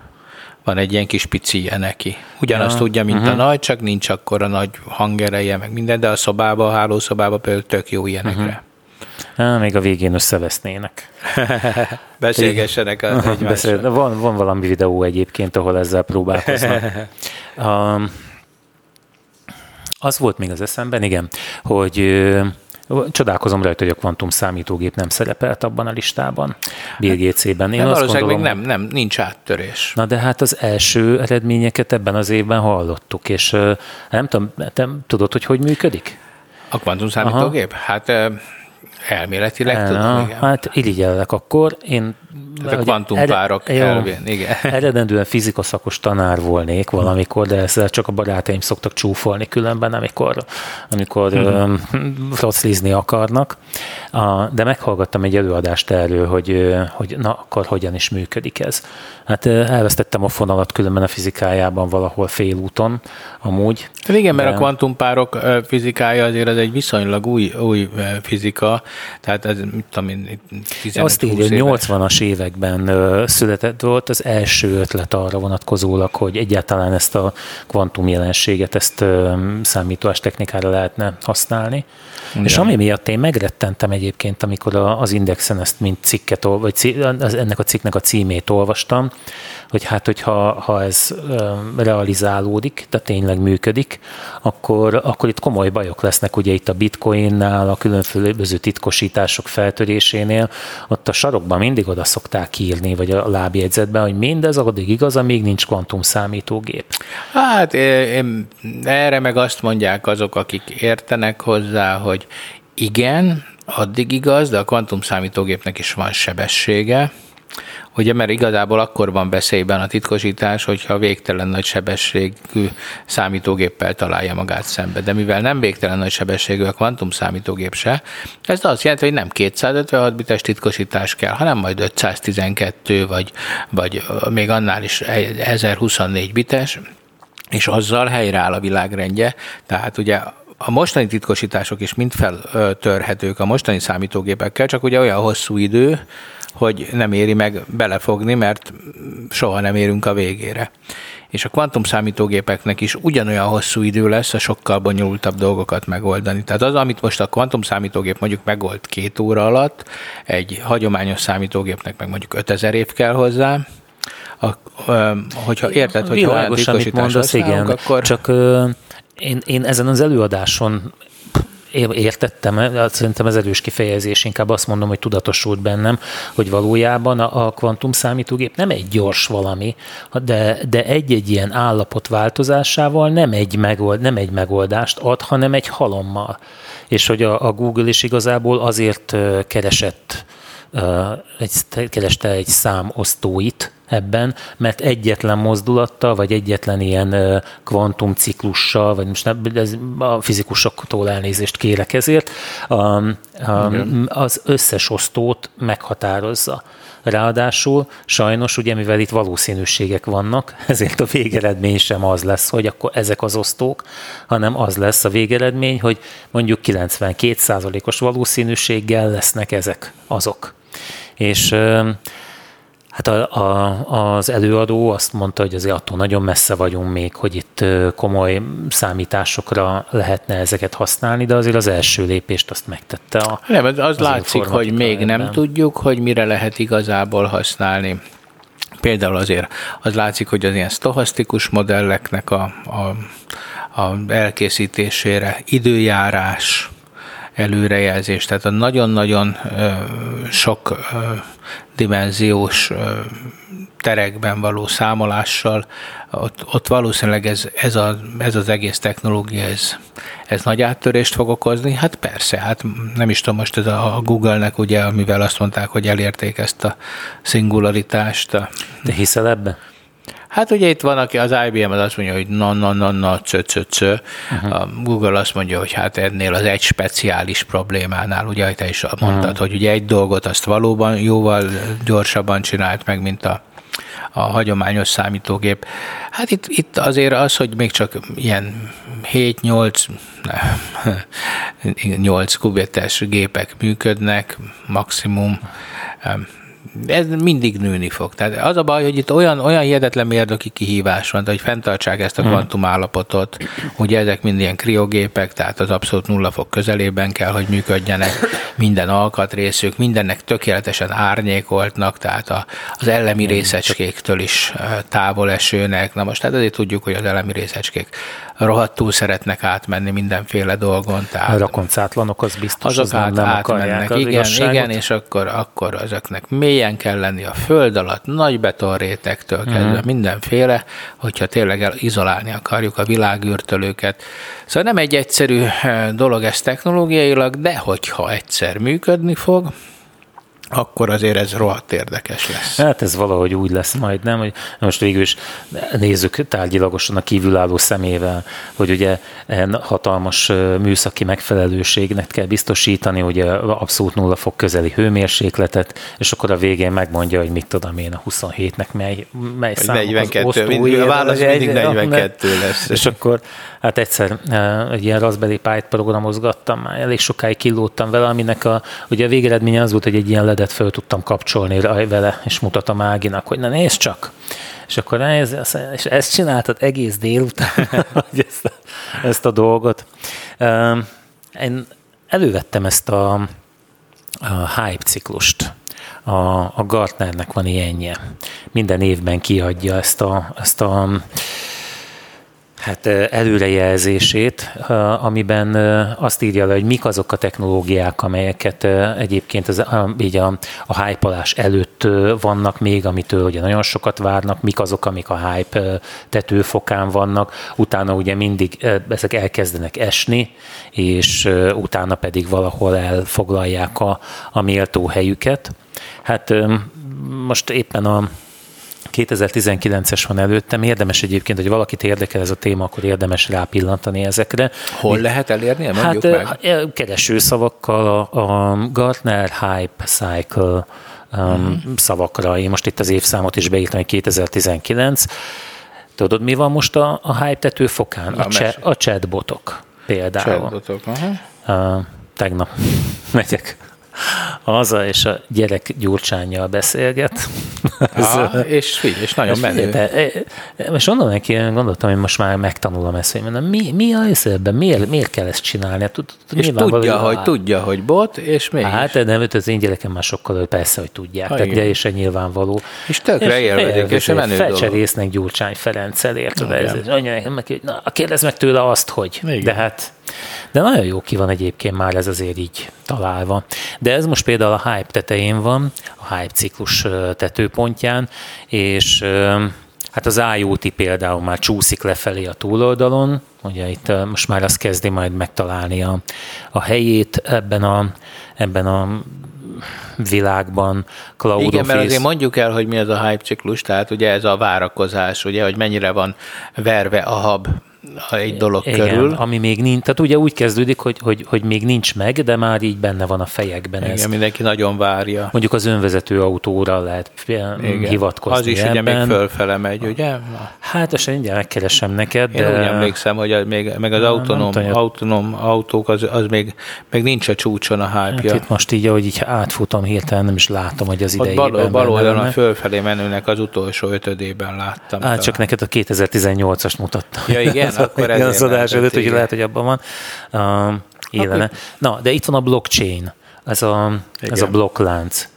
Van egy ilyen kis picije neki. Ugyanazt ja. tudja, mint uh-huh. a mhm. nagy, csak nincs akkor a nagy hangereje, meg minden, de a szobába, a hálószobába például tök jó ilyenekre. Uh-huh. Ah, még a végén összevesznének. Beszélgessenek a Beszél, van, van valami videó egyébként, ahol ezzel próbálkoznak. um, az volt még az eszemben, igen, hogy Csodálkozom rajta, hogy a kvantum számítógép nem szerepelt abban a listában, Bill Gates-ében. Én azt gondolom, még nem, nem, nincs áttörés. Na de hát az első eredményeket ebben az évben hallottuk, és nem tudom, nem tudod, hogy hogy működik? A kvantum számítógép? Aha. Hát elméletileg e, tudom, igen. Hát irigyellek akkor. Én tehát a kvantumpárok kelvén. elvén, igen. Eredendően fizikaszakos tanár volnék valamikor, de ezzel csak a barátaim szoktak csúfolni különben, amikor, amikor hmm. akarnak. De meghallgattam egy előadást erről, hogy, hogy na, akkor hogyan is működik ez. Hát elvesztettem a fonalat különben a fizikájában valahol félúton, amúgy. Hát igen, mert de... a kvantumpárok fizikája azért ez egy viszonylag új, új fizika, tehát ez, mit tudom én, 15 Azt így 80-as években született volt az első ötlet arra vonatkozólag, hogy egyáltalán ezt a kvantum jelenséget, ezt számítás technikára lehetne használni. Igen. És ami miatt én megrettentem egyébként, amikor az Indexen ezt mint cikket, vagy ennek a cikknek a címét olvastam, hogy hát, hogyha ha ez realizálódik, tehát tényleg működik, akkor, akkor itt komoly bajok lesznek ugye itt a bitcoinnál, a különböző titkosítások feltörésénél, ott a sarokban mindig oda szokták írni, vagy a lábjegyzetben, hogy mindez addig igaz, amíg nincs kvantum számítógép. Hát én, erre meg azt mondják azok, akik értenek hozzá, hogy igen, addig igaz, de a kvantum számítógépnek is van sebessége, Ugye, mert igazából akkor van veszélyben a titkosítás, hogyha végtelen nagy sebességű számítógéppel találja magát szembe. De mivel nem végtelen nagy sebességű a kvantum számítógép se, ez azt jelenti, hogy nem 256 bites titkosítás kell, hanem majd 512 vagy, vagy még annál is 1024 bites, és azzal helyreáll a világrendje. Tehát ugye a mostani titkosítások is mind feltörhetők a mostani számítógépekkel, csak ugye olyan hosszú idő, hogy nem éri meg belefogni, mert soha nem érünk a végére. És a kvantum számítógépeknek is ugyanolyan hosszú idő lesz a sokkal bonyolultabb dolgokat megoldani. Tehát az, amit most a kvantum számítógép mondjuk megold két óra alatt, egy hagyományos számítógépnek meg mondjuk 5000 év kell hozzá, a, ö, hogyha érted, hogy Világos, amit mondasz, igen, akkor... csak ö, én, én ezen az előadáson értettem, szerintem ez erős kifejezés, inkább azt mondom, hogy tudatosult bennem, hogy valójában a, a kvantum számítógép nem egy gyors valami, de, de egy-egy ilyen állapot változásával nem egy, megold, nem egy megoldást ad, hanem egy halommal. És hogy a, a Google is igazából azért keresett egy, kereste egy számosztóit, ebben, mert egyetlen mozdulattal, vagy egyetlen ilyen kvantumciklussal, vagy most nem, ez a fizikusoktól elnézést kérek ezért, az összes osztót meghatározza. Ráadásul sajnos, ugye mivel itt valószínűségek vannak, ezért a végeredmény sem az lesz, hogy akkor ezek az osztók, hanem az lesz a végeredmény, hogy mondjuk 92%-os valószínűséggel lesznek ezek azok. És Hát a, a, az előadó azt mondta, hogy azért attól nagyon messze vagyunk még, hogy itt komoly számításokra lehetne ezeket használni, de azért az első lépést azt megtette a Nem, az, az látszik, hogy még nem tudjuk, hogy mire lehet igazából használni. Például azért az látszik, hogy az ilyen stochasztikus modelleknek a, a, a elkészítésére időjárás, előrejelzés, tehát a nagyon-nagyon sok dimenziós terekben való számolással, ott, ott valószínűleg ez, ez, a, ez az egész technológia, ez, ez nagy áttörést fog okozni. Hát persze, hát nem is tudom, most ez a, Google-nek ugye, amivel azt mondták, hogy elérték ezt a szingularitást. De hiszel ebben? Hát ugye itt van, aki az IBM az azt mondja, hogy na, na, na, na, cö, cö, cö. Uh-huh. A Google azt mondja, hogy hát ennél az egy speciális problémánál, ugye te is mondtad, uh-huh. hogy ugye egy dolgot azt valóban jóval gyorsabban csinált meg, mint a a hagyományos számítógép. Hát itt, itt azért az, hogy még csak ilyen 7-8 8 kubetes gépek működnek, maximum, ez mindig nőni fog. Tehát az a baj, hogy itt olyan, olyan hihetetlen mérnöki kihívás van, hogy fenntartsák ezt a hmm. kvantum állapotot, ugye ezek mind ilyen kriogépek, tehát az abszolút nulla fok közelében kell, hogy működjenek, minden alkatrészük, mindennek tökéletesen árnyékoltnak, tehát a, az elemi hmm. részecskéktől is távol esőnek. Na most hát azért tudjuk, hogy az elemi részecskék rohadtul szeretnek átmenni mindenféle dolgon. Tehát rakoncátlanok az biztos, azok az át, nem átmennek. Az igen, igen, és akkor, akkor ezeknek mélyen kell lenni a föld alatt, nagy betonrétektől kezdve uh-huh. mindenféle, hogyha tényleg el, izolálni akarjuk a világűrtölőket. Szóval nem egy egyszerű eh, dolog ez technológiailag, de hogyha egyszer működni fog, akkor azért ez rohadt érdekes lesz. Hát ez valahogy úgy lesz majd, nem? Hogy most végül is nézzük tárgyilagosan a kívülálló szemével, hogy ugye hatalmas műszaki megfelelőségnek kell biztosítani, ugye abszolút nulla fok közeli hőmérsékletet, és akkor a végén megmondja, hogy mit tudom én, a 27-nek mely, mely szám 42, a válasz mindig 42 lesz. És akkor hát egyszer egy ilyen Raspberry Pi-t programozgattam, már elég sokáig kilódtam vele, aminek a, ugye a végeredménye az volt, hogy egy ilyen ledet föl tudtam kapcsolni vele, és mutatom Áginak, hogy na nézd csak. És akkor nézd, és ezt csináltad egész délután, ezt, a, ezt a dolgot. Én elővettem ezt a, a hype ciklust. A, a Gartnernek van ilyenje. Minden évben kiadja ezt a, ezt a hát előrejelzését, amiben azt írja le, hogy mik azok a technológiák, amelyeket egyébként az, így a, a hype előtt vannak még, amitől ugye nagyon sokat várnak, mik azok, amik a hype tetőfokán vannak, utána ugye mindig ezek elkezdenek esni, és utána pedig valahol elfoglalják a, a méltó helyüket. Hát most éppen a 2019-es van előttem, érdemes egyébként, hogy valakit érdekel ez a téma, akkor érdemes rápillantani ezekre. Hol Mi, lehet elérni? Hát meg. keresőszavakkal a, a Gartner Hype Cycle um, mm. szavakra. Én most itt az évszámot is beírtam, hogy 2019. Tudod, mi van most a, a hype tetőfokán? A, cse, a chatbotok például. Chatbotok, aha. Uh, tegnap megyek haza, és a gyerek gyurcsányjal beszélget. Ah, és, és nagyon menő. De, most mondom neki, gondoltam, hogy most már megtanulom ezt, hogy mondom, mi, mi a ebben, miért, miért kell ezt csinálni? Tud, és tudja, hogy, tudja, hogy bot, és mégis. Hát nem, az én gyerekem már sokkal, hogy persze, hogy tudják. Ha, tehát teljesen nyilvánvaló. És tökre élvedik, és menő Felcserésznek Gyurcsány Ferenccel, érted? Anya, na, kérdezz meg tőle azt, hogy. Igen. De hát de nagyon jó ki van egyébként már ez azért így találva. De ez most például a hype tetején van, a hype ciklus tetőpontján, és Hát az IoT például már csúszik lefelé a túloldalon, ugye itt most már azt kezdi majd megtalálni a, a helyét ebben a, ebben a világban cloud Igen, office. mert azért mondjuk el, hogy mi az a hype ciklus, tehát ugye ez a várakozás, ugye, hogy mennyire van verve a hab egy dolog Igen, körül. ami még nincs, tehát ugye úgy kezdődik, hogy, hogy, hogy még nincs meg, de már így benne van a fejekben ez. Igen, mindenki nagyon várja. Mondjuk az önvezető autóra lehet Igen. hivatkozni Az is ebben. ugye még fölfele megy, ugye? Hát ezt mindjárt megkeresem neked, Én de... úgy emlékszem, hogy az még, meg az Nem autonóm, hogy- autonóm autók, az, az még, még nincs a csúcson a Hát hype-ja. itt most így, ahogy így átfutom hirtelen, nem is látom, hogy az Ott idejében bal, bal benne oldalon a fölfelé menőnek az utolsó ötödében láttam. Á, csak neked a 2018-ast mutatta. Ja, igen? Akkor igen, ezért az adás előtt, hogy igen. lehet, hogy abban van. Uh, élene. Na, de itt van a blockchain, ez a, ez a Igen. blokklánc.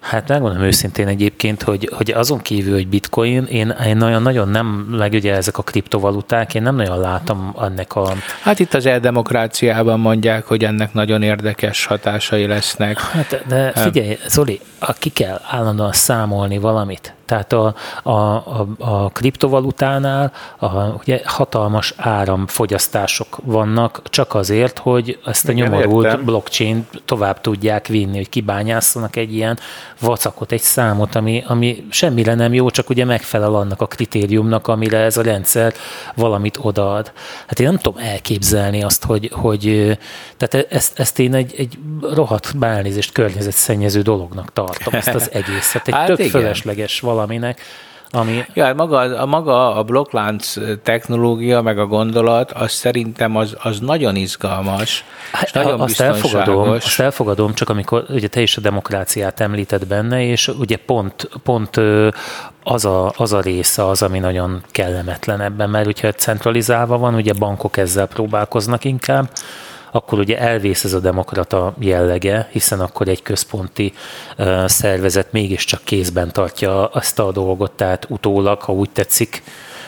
Hát megmondom őszintén egyébként, hogy, hogy azon kívül, hogy bitcoin, én, én nagyon-nagyon nem, meg ugye ezek a kriptovaluták, én nem nagyon látom ennek a, Hát itt az eldemokráciában mondják, hogy ennek nagyon érdekes hatásai lesznek. Hát, de figyelj, Zoli, ki kell állandóan számolni valamit. Tehát a, a, a, a kriptovalutánál a, ugye hatalmas áramfogyasztások vannak csak azért, hogy ezt a Igen, nyomorult értem. blockchain tovább tudják vinni, hogy kibányásszanak egy ilyen vacakot, egy számot, ami, ami semmire nem jó, csak ugye megfelel annak a kritériumnak, amire ez a rendszer valamit odaad. Hát én nem tudom elképzelni azt, hogy, hogy tehát ezt, ezt én egy, egy rohadt bálnézést környezetszennyező dolognak tartom, ezt az egészet. Egy Hát tök igen. fölösleges valaminek, ami Ja, hát maga, a maga a blokklánc technológia, meg a gondolat, az szerintem az, az nagyon izgalmas, és nagyon azt elfogadom, azt elfogadom, csak amikor ugye te is a demokráciát említed benne, és ugye pont, pont az a, az a része az, ami nagyon kellemetlen ebben, mert hogyha centralizálva van, ugye bankok ezzel próbálkoznak inkább, akkor ugye elvész ez a demokrata jellege, hiszen akkor egy központi szervezet mégiscsak kézben tartja azt a dolgot, tehát utólag, ha úgy tetszik,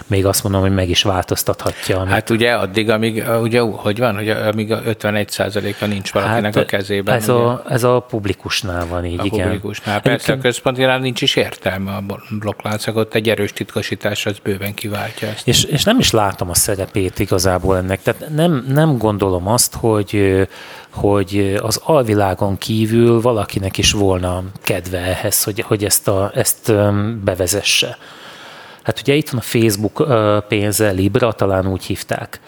még azt mondom, hogy meg is változtathatja. Amit Hát ugye addig, amíg, ugye, hogy van, hogy amíg a 51%-a nincs valakinek a kezében. Hát Ez ugye, a, ez a publikusnál van így, a igen. publikusnál. Persze a Egyébként- központinál nincs is értelme a blokkláncnak, ott egy erős titkosítás az bőven kiváltja ezt. És, és nem is látom a szerepét igazából ennek. Tehát nem, nem gondolom azt, hogy, hogy az alvilágon kívül valakinek is volna kedve ehhez, hogy, hogy ezt, a, ezt bevezesse. Hát ugye itt van a Facebook pénze, Libra, talán úgy hívták.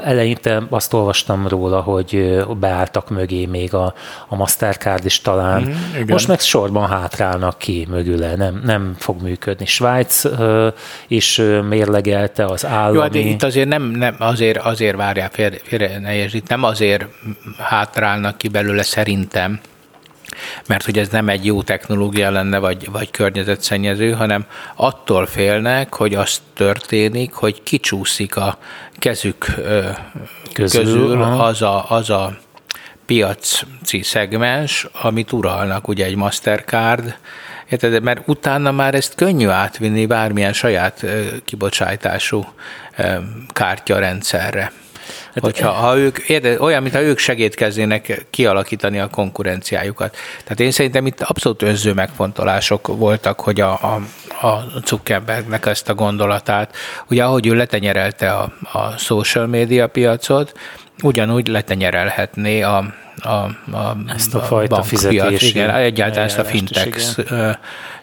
Eleinte azt olvastam róla, hogy beálltak mögé még a, a Mastercard is talán. Igen. Most meg sorban hátrálnak ki mögüle, nem, nem fog működni. Svájc is mérlegelte az állami... Jó, hát itt azért nem, nem azért, azért várják félre, félre ne értsd, itt nem azért hátrálnak ki belőle szerintem, mert hogy ez nem egy jó technológia lenne, vagy, vagy környezetszennyező, hanem attól félnek, hogy az történik, hogy kicsúszik a kezük Közül, közül, az, a, az a piaci szegmens, amit uralnak, ugye egy Mastercard, Érted? Mert utána már ezt könnyű átvinni bármilyen saját kibocsátású kártyarendszerre. Hát, Hogyha ha ők, érde, olyan, mintha ők segítkeznének kialakítani a konkurenciájukat. Tehát én szerintem itt abszolút önző megfontolások voltak, hogy a, a, a Zuckerbergnek ezt a gondolatát, ugye ahogy ő letenyerelte a, a social media piacot, ugyanúgy letenyerelhetné a, a, a, Ezt a fajta bankpiac, fizetési igen, egyáltalán ezt a fintech,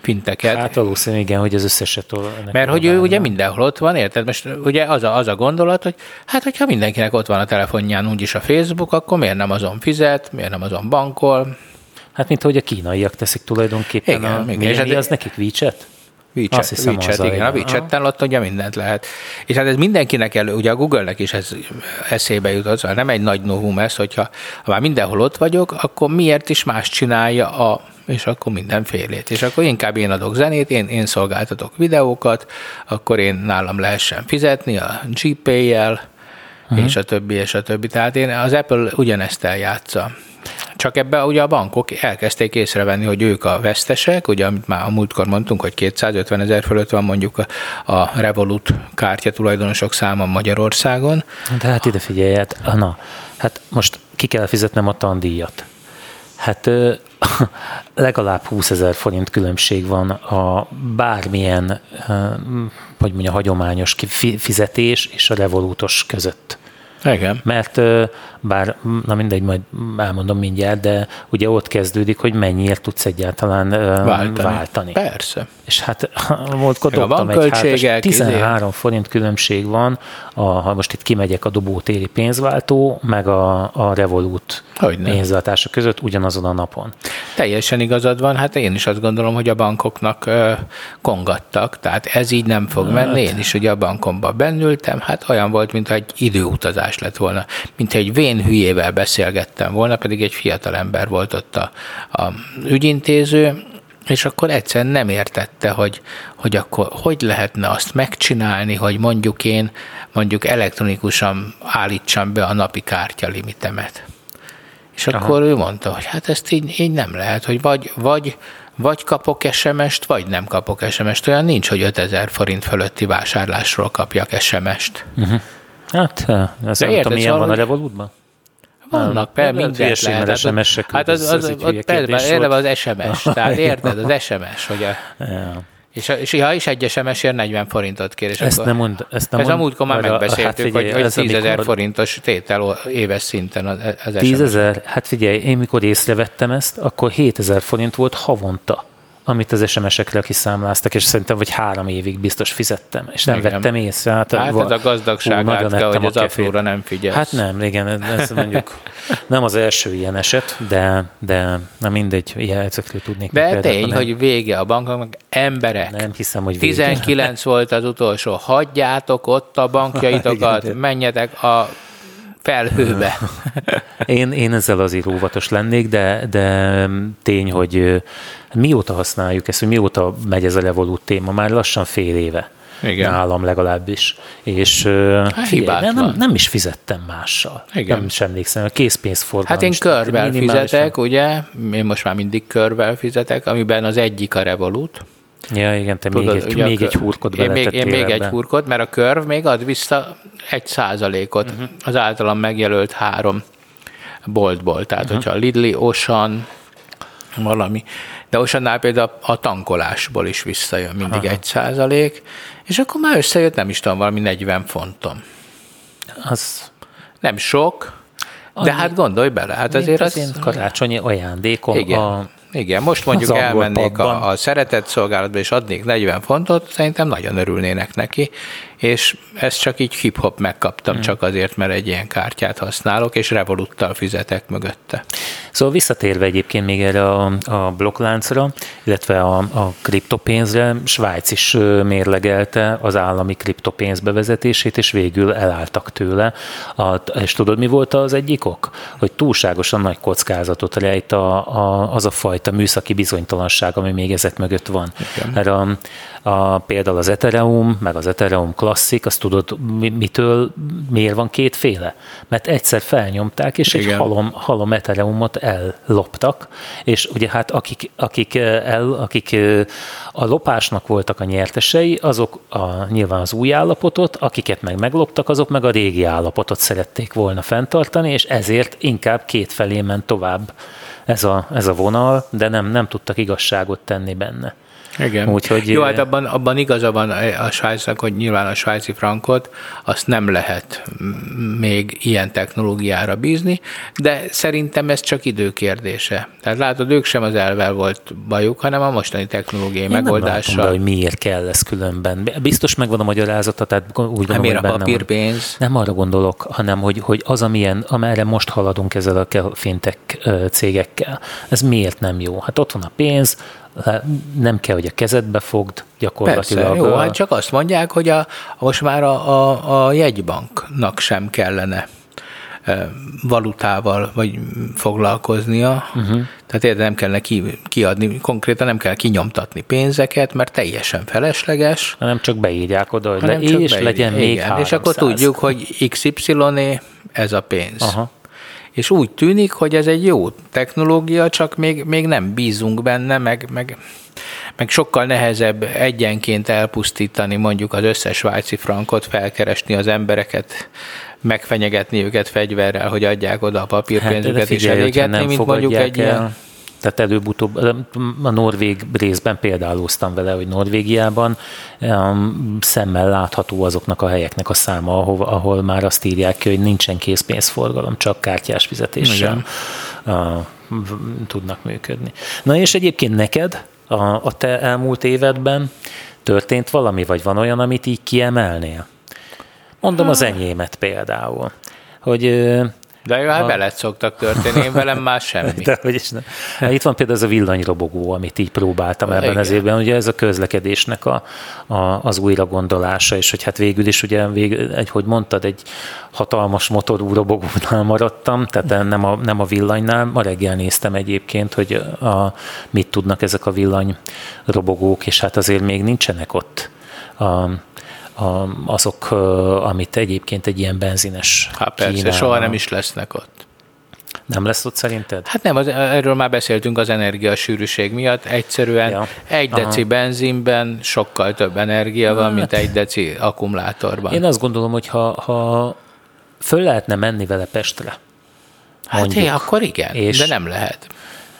finteket. Hát valószínűleg igen, hogy az összeset Mert hogy ő ugye mindenhol ott van, érted? Most ugye az a, az a gondolat, hogy hát hogyha mindenkinek ott van a telefonján úgyis a Facebook, akkor miért nem azon fizet, miért nem azon bankol? Hát mint ahogy a kínaiak teszik tulajdonképpen. Igen, a, igen. mi, mi az nekik WeChat? WeChat, Azt hiszem, WeChat igen, a. WeChat-tel ott ugye mindent lehet. És hát ez mindenkinek elő, ugye a Google-nek is ez eszébe jutott, szóval nem egy nagy novum ez, hogyha ha már mindenhol ott vagyok, akkor miért is más csinálja a és akkor mindenfélét. És akkor inkább én adok zenét, én, én szolgáltatok videókat, akkor én nálam lehessen fizetni a GPay-jel, uh-huh. és a többi, és a többi. Tehát én, az Apple ugyanezt eljátsza. Csak ebben ugye a bankok elkezdték észrevenni, hogy ők a vesztesek, ugye amit már a múltkor mondtunk, hogy 250 ezer fölött van mondjuk a, a Revolut kártya tulajdonosok száma Magyarországon. De hát ide figyelj, hát, na, hát most ki kell fizetnem a tandíjat. Hát ö, legalább 20 ezer forint különbség van a bármilyen, ö, hogy mondja, hagyományos fizetés és a revolútos között. Igen. Mert bár, na mindegy, majd elmondom mindjárt, de ugye ott kezdődik, hogy mennyiért tudsz egyáltalán váltani. váltani. Persze. És hát múltkor dobtam egy hátas, 13 izé. forint különbség van, a, ha most itt kimegyek a dobótéri pénzváltó, meg a, a Revolut pénzváltása között ugyanazon a napon. Teljesen igazad van, hát én is azt gondolom, hogy a bankoknak ö, kongattak, tehát ez így nem fog hát. menni. Én is ugye a bankomba bennültem, hát olyan volt, mintha egy időutazás lett volna, mint egy vén hülyével beszélgettem volna, pedig egy fiatal ember volt ott a, a ügyintéző, és akkor egyszerűen nem értette, hogy, hogy akkor hogy lehetne azt megcsinálni, hogy mondjuk én mondjuk elektronikusan állítsam be a napi kártya limitemet. És Aha. akkor ő mondta, hogy hát ezt így, így nem lehet, hogy vagy, vagy, vagy kapok SMS-t, vagy nem kapok SMS-t. Olyan nincs, hogy 5000 forint fölötti vásárlásról kapjak SMS-t. Uh-huh. Hát, ez nem tudom, milyen van a Revolutban? Vannak, per, mindent lehet. SMS-ek hát az, az, az, az, persze, az SMS, tehát érted, az SMS, hogy a, ja. És, és ha is egy SMS-ért 40 forintot kér. És ezt akkor, nem mond, ezt nem ez mond, amúgykor már megbeszéltük, hát figyelj, hogy, hogy 10 ezer forintos tétel éves szinten az, az 10 ezer? Hát figyelj, én mikor észrevettem ezt, akkor 7000 forint volt havonta amit az SMS-ekre kiszámláztak, és szerintem vagy három évig biztos fizettem, és nem igen. vettem észre. Hát, hát ez a gazdagság ú, átka, hogy az apróra nem figyelsz. Hát nem, igen, ez mondjuk nem az első ilyen eset, de, de nem mindegy, ilyen ezekről tudnék. De tény, nem. hogy vége a bankoknak, emberek. Nem hiszem, hogy vége. 19 volt az utolsó, hagyjátok ott a bankjaitokat, menjetek a felhőbe. én, én ezzel azért óvatos lennék, de, de tény, hogy mióta használjuk ezt, hogy mióta megy ez a Revolut téma, már lassan fél éve. Igen. nálam legalábbis. És hát, figyelj, nem, nem is fizettem mással. Igen. Nem sem emlékszem, a készpénzforgalom. Hát én körvel fizetek, ugye? Én most már mindig körvel fizetek, amiben az egyik a Revolut, Ja, igen, te Tudod, még, egy, még egy hurkot én még, én még egy hurkot, mert a körv még ad vissza egy százalékot uh-huh. az általam megjelölt három boltból. Tehát, uh-huh. hogyha Lidli, Osan, valami. De Osannál például a tankolásból is visszajön mindig Aha. egy százalék, és akkor már összejött, nem is tudom, valami 40 fontom. Az nem sok, de hát gondolj bele, hát azért az... az karácsonyi ajándékom igen. a igen, most mondjuk elmennék a, a szeretett szolgálatba, és adnék 40 fontot, szerintem nagyon örülnének neki, és ezt csak így hip-hop megkaptam, hmm. csak azért, mert egy ilyen kártyát használok, és Revoluttal fizetek mögötte. Szóval visszatérve egyébként még erre a, a blokkláncra, illetve a, a kriptopénzre, Svájc is mérlegelte az állami kriptopénz bevezetését, és végül elálltak tőle. A, és tudod, mi volt az egyik ok? Hogy túlságosan nagy kockázatot rejt a, a, az a fajta műszaki bizonytalanság, ami még ezek mögött van. Igen. Mert a, a, például az Ethereum, meg az Ethereum Classic, azt tudod, mitől, miért van kétféle? Mert egyszer felnyomták, és Igen. egy halom, halom Ethereumot elloptak, és ugye hát akik, akik, el, akik a lopásnak voltak a nyertesei, azok a, nyilván az új állapotot, akiket meg megloptak, azok meg a régi állapotot szerették volna fenntartani, és ezért inkább két felé ment tovább ez a, ez a vonal, de nem, nem tudtak igazságot tenni benne. Igen. Úgyhogy, Jó, hát abban, abban igaza van a Svájcnak, hogy nyilván a svájci frankot azt nem lehet még ilyen technológiára bízni, de szerintem ez csak időkérdése. Tehát látod, ők sem az elvel volt bajuk, hanem a mostani technológiai Én megoldással. Nem látom, hogy miért kell ez különben. Biztos megvan a magyarázata, tehát úgy gondolom, hogy a papírpénz? Nem arra gondolok, hanem hogy, hogy az, amilyen, amerre most haladunk ezzel a fintech cégekkel, ez miért nem jó? Hát ott van a pénz, nem kell, hogy a kezedbe fogd, gyakorlatilag. Persze, jó, hát csak azt mondják, hogy a, most már a, a, a jegybanknak sem kellene valutával vagy foglalkoznia. Uh-huh. Tehát érde nem kellene ki, kiadni, konkrétan nem kell kinyomtatni pénzeket, mert teljesen felesleges. Nem csak beírják oda, hogy le, és beírják, legyen még igen, 300. És akkor tudjuk, hogy XY ez a pénz. Aha és úgy tűnik, hogy ez egy jó technológia, csak még, még nem bízunk benne, meg, meg, meg sokkal nehezebb egyenként elpusztítani mondjuk az összes svájci frankot, felkeresni az embereket, megfenyegetni őket fegyverrel, hogy adják oda a papírpénzüket hát, és elégetni, mint mondjuk egy el. ilyen Tehát előbb-utóbb a norvég részben példálóztam vele, hogy Norvégiában szemmel látható azoknak a helyeknek a száma, ahol, ahol már azt írják ki, hogy nincsen készpénzforgalom, csak kártyás fizetéssel tudnak működni. Na és egyébként neked a, a te elmúlt évedben történt valami, vagy van olyan, amit így kiemelnél? Mondom az enyémet például, hogy de jó, hát veled szoktak történni, én velem már semmi. De, hogy is nem. Hát itt van például ez a villanyrobogó, amit így próbáltam ebben Igen. az évben. Ugye ez a közlekedésnek a, a, az újra gondolása, és hogy hát végül is ugye, végül, egy, hogy mondtad, egy hatalmas motorú robogónál maradtam, tehát nem a, nem a villanynál. Ma reggel néztem egyébként, hogy a, mit tudnak ezek a villanyrobogók, és hát azért még nincsenek ott. A, azok, amit egyébként egy ilyen benzines Hát persze, Kínában. soha nem is lesznek ott. Nem lesz ott szerinted? Hát nem, az, erről már beszéltünk az energiasűrűség miatt. Egyszerűen ja. egy deci Aha. benzinben sokkal több energia van, hát. mint egy deci akkumulátorban. Én azt gondolom, hogy ha, ha föl lehetne menni vele Pestre, Hát mondjuk, hé, akkor igen, és de nem lehet.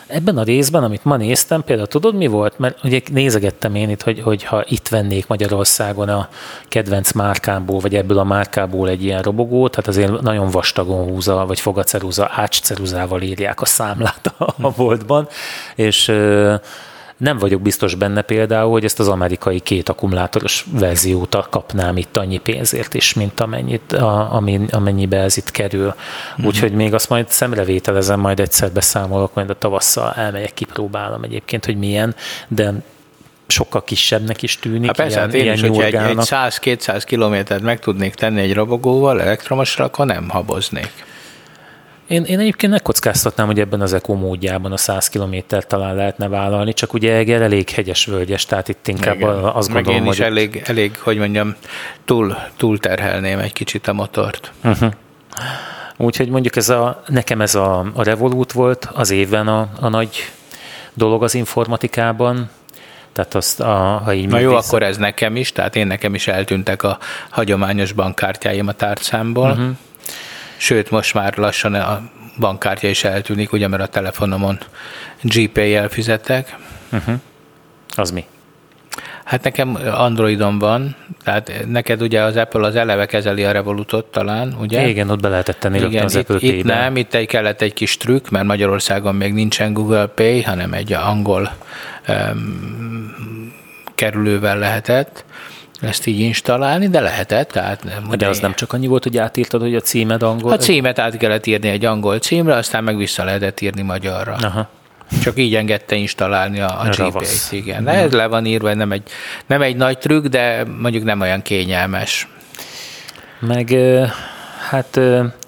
Ebben a részben, amit ma néztem, például tudod mi volt? Mert ugye nézegettem én itt, hogy, hogy ha itt vennék Magyarországon a kedvenc márkából, vagy ebből a márkából egy ilyen robogót, tehát azért nagyon vastagon húza, vagy fogaceruza, ácsceruzával írják a számlát a boltban, és nem vagyok biztos benne például, hogy ezt az amerikai két akkumulátoros verziót kapnám itt annyi pénzért is, mint amennyit, a, amin, amennyibe ez itt kerül. Mm-hmm. Úgyhogy még azt majd szemrevételezem, majd egyszer beszámolok, majd a tavasszal elmegyek, kipróbálom egyébként, hogy milyen, de sokkal kisebbnek is tűnik. Hát persze, ilyen, hát én ilyen is, hogyha egy, egy 100-200 kilométert meg tudnék tenni egy robogóval elektromosra, akkor nem haboznék. Én, én egyébként megkockáztatnám, hogy ebben az eko módjában a 100 km talán lehetne vállalni, csak ugye Eger elég hegyes völgyes, tehát itt inkább Igen. azt Meg gondolom, én is hogy... elég, elég, hogy mondjam, túl, túl terhelném egy kicsit a motort. Uh-huh. Úgyhogy mondjuk ez a, nekem ez a, a Revolut volt az évben a, a nagy dolog az informatikában, tehát azt, a, ha így Na jó, vissza... akkor ez nekem is, tehát én nekem is eltűntek a hagyományos bankkártyáim a tárcámból. Uh-huh. Sőt, most már lassan a bankkártya is eltűnik, ugye, mert a telefonomon GPay-jel fizetek. Uh-huh. Az mi? Hát nekem Androidon van, tehát neked ugye az Apple az eleve kezeli a Revolutot talán, ugye? Igen, ott be lehetett tenni Igen, az itt, Apple itt nem, itt egy kellett egy kis trükk, mert Magyarországon még nincsen Google Pay, hanem egy angol um, kerülővel lehetett ezt így installálni, de lehetett. Tehát nem, de az nem csak annyi volt, hogy átírtad, hogy a címed angol? A címet át kellett írni egy angol címre, aztán meg vissza lehetett írni magyarra. Aha. Csak így engedte installálni a, a GPS-t, igen. De ez le van írva, nem egy, nem egy nagy trükk, de mondjuk nem olyan kényelmes. Meg hát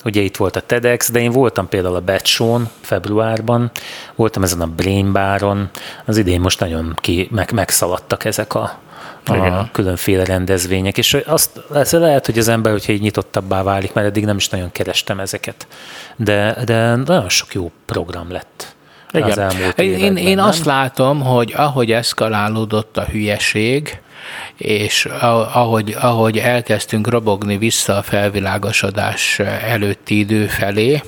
ugye itt volt a TEDx, de én voltam például a Betson februárban, voltam ezen a Brain Baron, az idén most nagyon ki, meg, megszaladtak ezek a, a különféle rendezvények, és azt ez lehet, hogy az ember, hogyha így nyitottabbá válik, mert eddig nem is nagyon kerestem ezeket, de, de nagyon sok jó program lett. Igen. Az elmúlt én, években, én azt látom, hogy ahogy eszkalálódott a hülyeség, és ahogy, ahogy elkezdtünk robogni vissza a felvilágosodás előtti idő felé,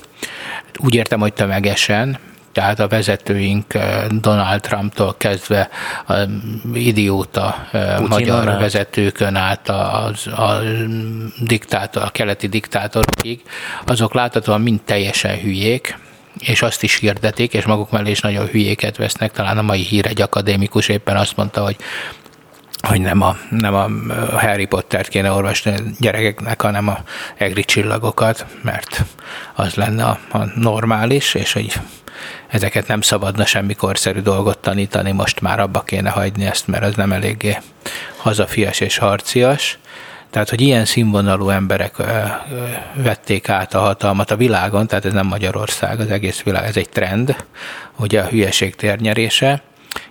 úgy értem, hogy tömegesen, tehát a vezetőink eh, Donald Trumptól kezdve a idióta eh, Putin magyar át. vezetőkön át a, a, a, diktátor, a keleti diktátorokig, azok láthatóan mind teljesen hülyék, és azt is hirdetik, és maguk mellé is nagyon hülyéket vesznek. Talán a mai hír egy akadémikus éppen azt mondta, hogy hogy nem a, nem a Harry Pottert kéne olvasni a gyerekeknek, hanem a egri csillagokat, mert az lenne a, a normális, és hogy ezeket nem szabadna semmi korszerű dolgot tanítani, most már abba kéne hagyni ezt, mert az nem eléggé hazafias és harcias. Tehát, hogy ilyen színvonalú emberek vették át a hatalmat a világon, tehát ez nem Magyarország, az egész világ, ez egy trend, ugye a hülyeség térnyerése,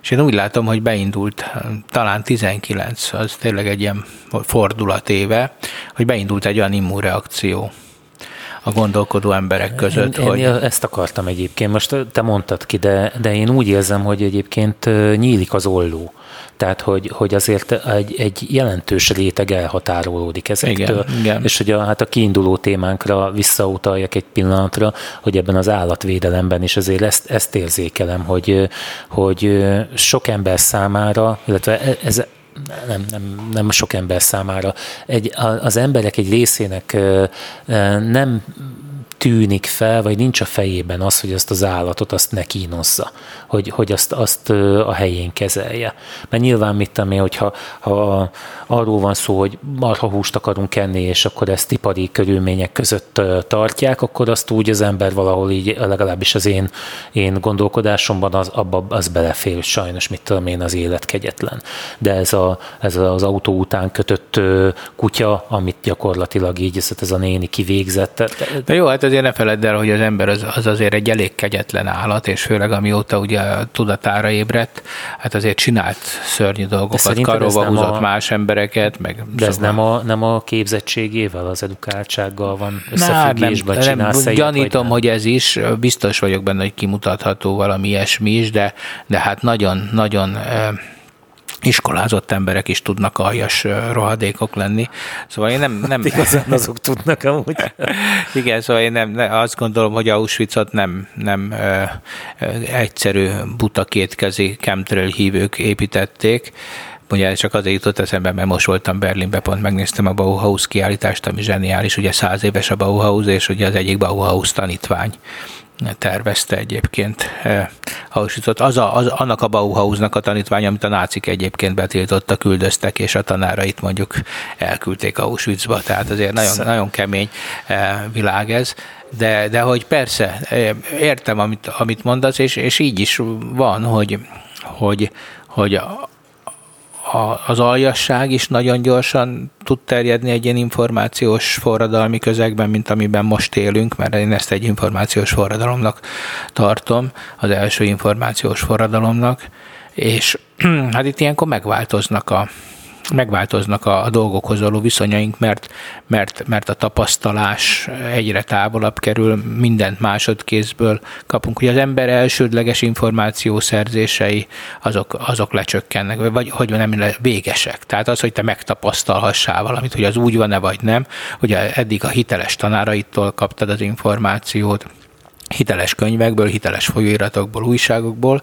és én úgy látom, hogy beindult talán 19, az tényleg egy ilyen fordulat éve, hogy beindult egy olyan immunreakció a gondolkodó emberek között. Én, hogy... én ezt akartam egyébként. Most te mondtad ki, de, de én úgy érzem, hogy egyébként nyílik az olló. Tehát, hogy, hogy azért egy, egy jelentős réteg elhatárolódik ezektől. Igen, igen. És hogy a, hát a kiinduló témánkra visszautaljak egy pillanatra, hogy ebben az állatvédelemben is azért ezt, ezt érzékelem, hogy, hogy sok ember számára, illetve e, ez nem, nem, nem sok ember számára. Egy, az emberek egy részének nem tűnik fel, vagy nincs a fejében az, hogy azt az állatot azt ne kínozza, hogy, hogy azt, azt a helyén kezelje. Mert nyilván mit tudom én, hogyha ha arról van szó, hogy marha húst akarunk enni, és akkor ezt ipari körülmények között tartják, akkor azt úgy az ember valahol így, legalábbis az én, én gondolkodásomban az, abba, az belefér, sajnos, mit tudom én, az élet kegyetlen. De ez, a, ez az autó után kötött kutya, amit gyakorlatilag így ez a néni kivégzett. De jó, hát azért ne feledd el, hogy az ember az, az azért egy elég kegyetlen állat, és főleg amióta ugye tudatára ébredt, hát azért csinált szörnyű dolgokat, karóba húzott a... más embereket, meg... De ez nem a, nem a képzettségével, az edukáltsággal van összefüggésben, nem, nem, nem, Gyanítom, hogy ez is, biztos vagyok benne, hogy kimutatható valami ilyesmi is, de, de hát nagyon, nagyon iskolázott emberek is tudnak aljas rohadékok lenni. Szóval én nem... nem hát igazán azok tudnak amúgy. Igen, szóval én nem, nem, azt gondolom, hogy Auschwitzot nem, nem ö, ö, egyszerű buta kétkezi chemtrail hívők építették, Ugye csak azért jutott eszembe, mert most voltam Berlinbe, pont megnéztem a Bauhaus kiállítást, ami zseniális, ugye száz éves a Bauhaus, és ugye az egyik Bauhaus tanítvány tervezte egyébként eh, Auschwitzot. Az, a, az annak a Bauhausnak a tanítványa, amit a nácik egyébként betiltotta, küldöztek, és a tanárait mondjuk elküldték Auschwitzba, tehát azért nagyon, nagyon kemény eh, világ ez. De, de hogy persze, eh, értem, amit, amit mondasz, és, és így is van, hogy, hogy, hogy a, az aljasság is nagyon gyorsan tud terjedni egy ilyen információs forradalmi közegben, mint amiben most élünk, mert én ezt egy információs forradalomnak tartom, az első információs forradalomnak, és hát itt ilyenkor megváltoznak a, megváltoznak a, dolgokhoz való viszonyaink, mert, mert, mert a tapasztalás egyre távolabb kerül, mindent másodkézből kapunk. Hogy az ember elsődleges információszerzései azok, azok lecsökkennek, vagy hogy nem végesek. Tehát az, hogy te megtapasztalhassál valamit, hogy az úgy van-e vagy nem, ugye eddig a hiteles tanáraitól kaptad az információt, hiteles könyvekből, hiteles folyóiratokból, újságokból,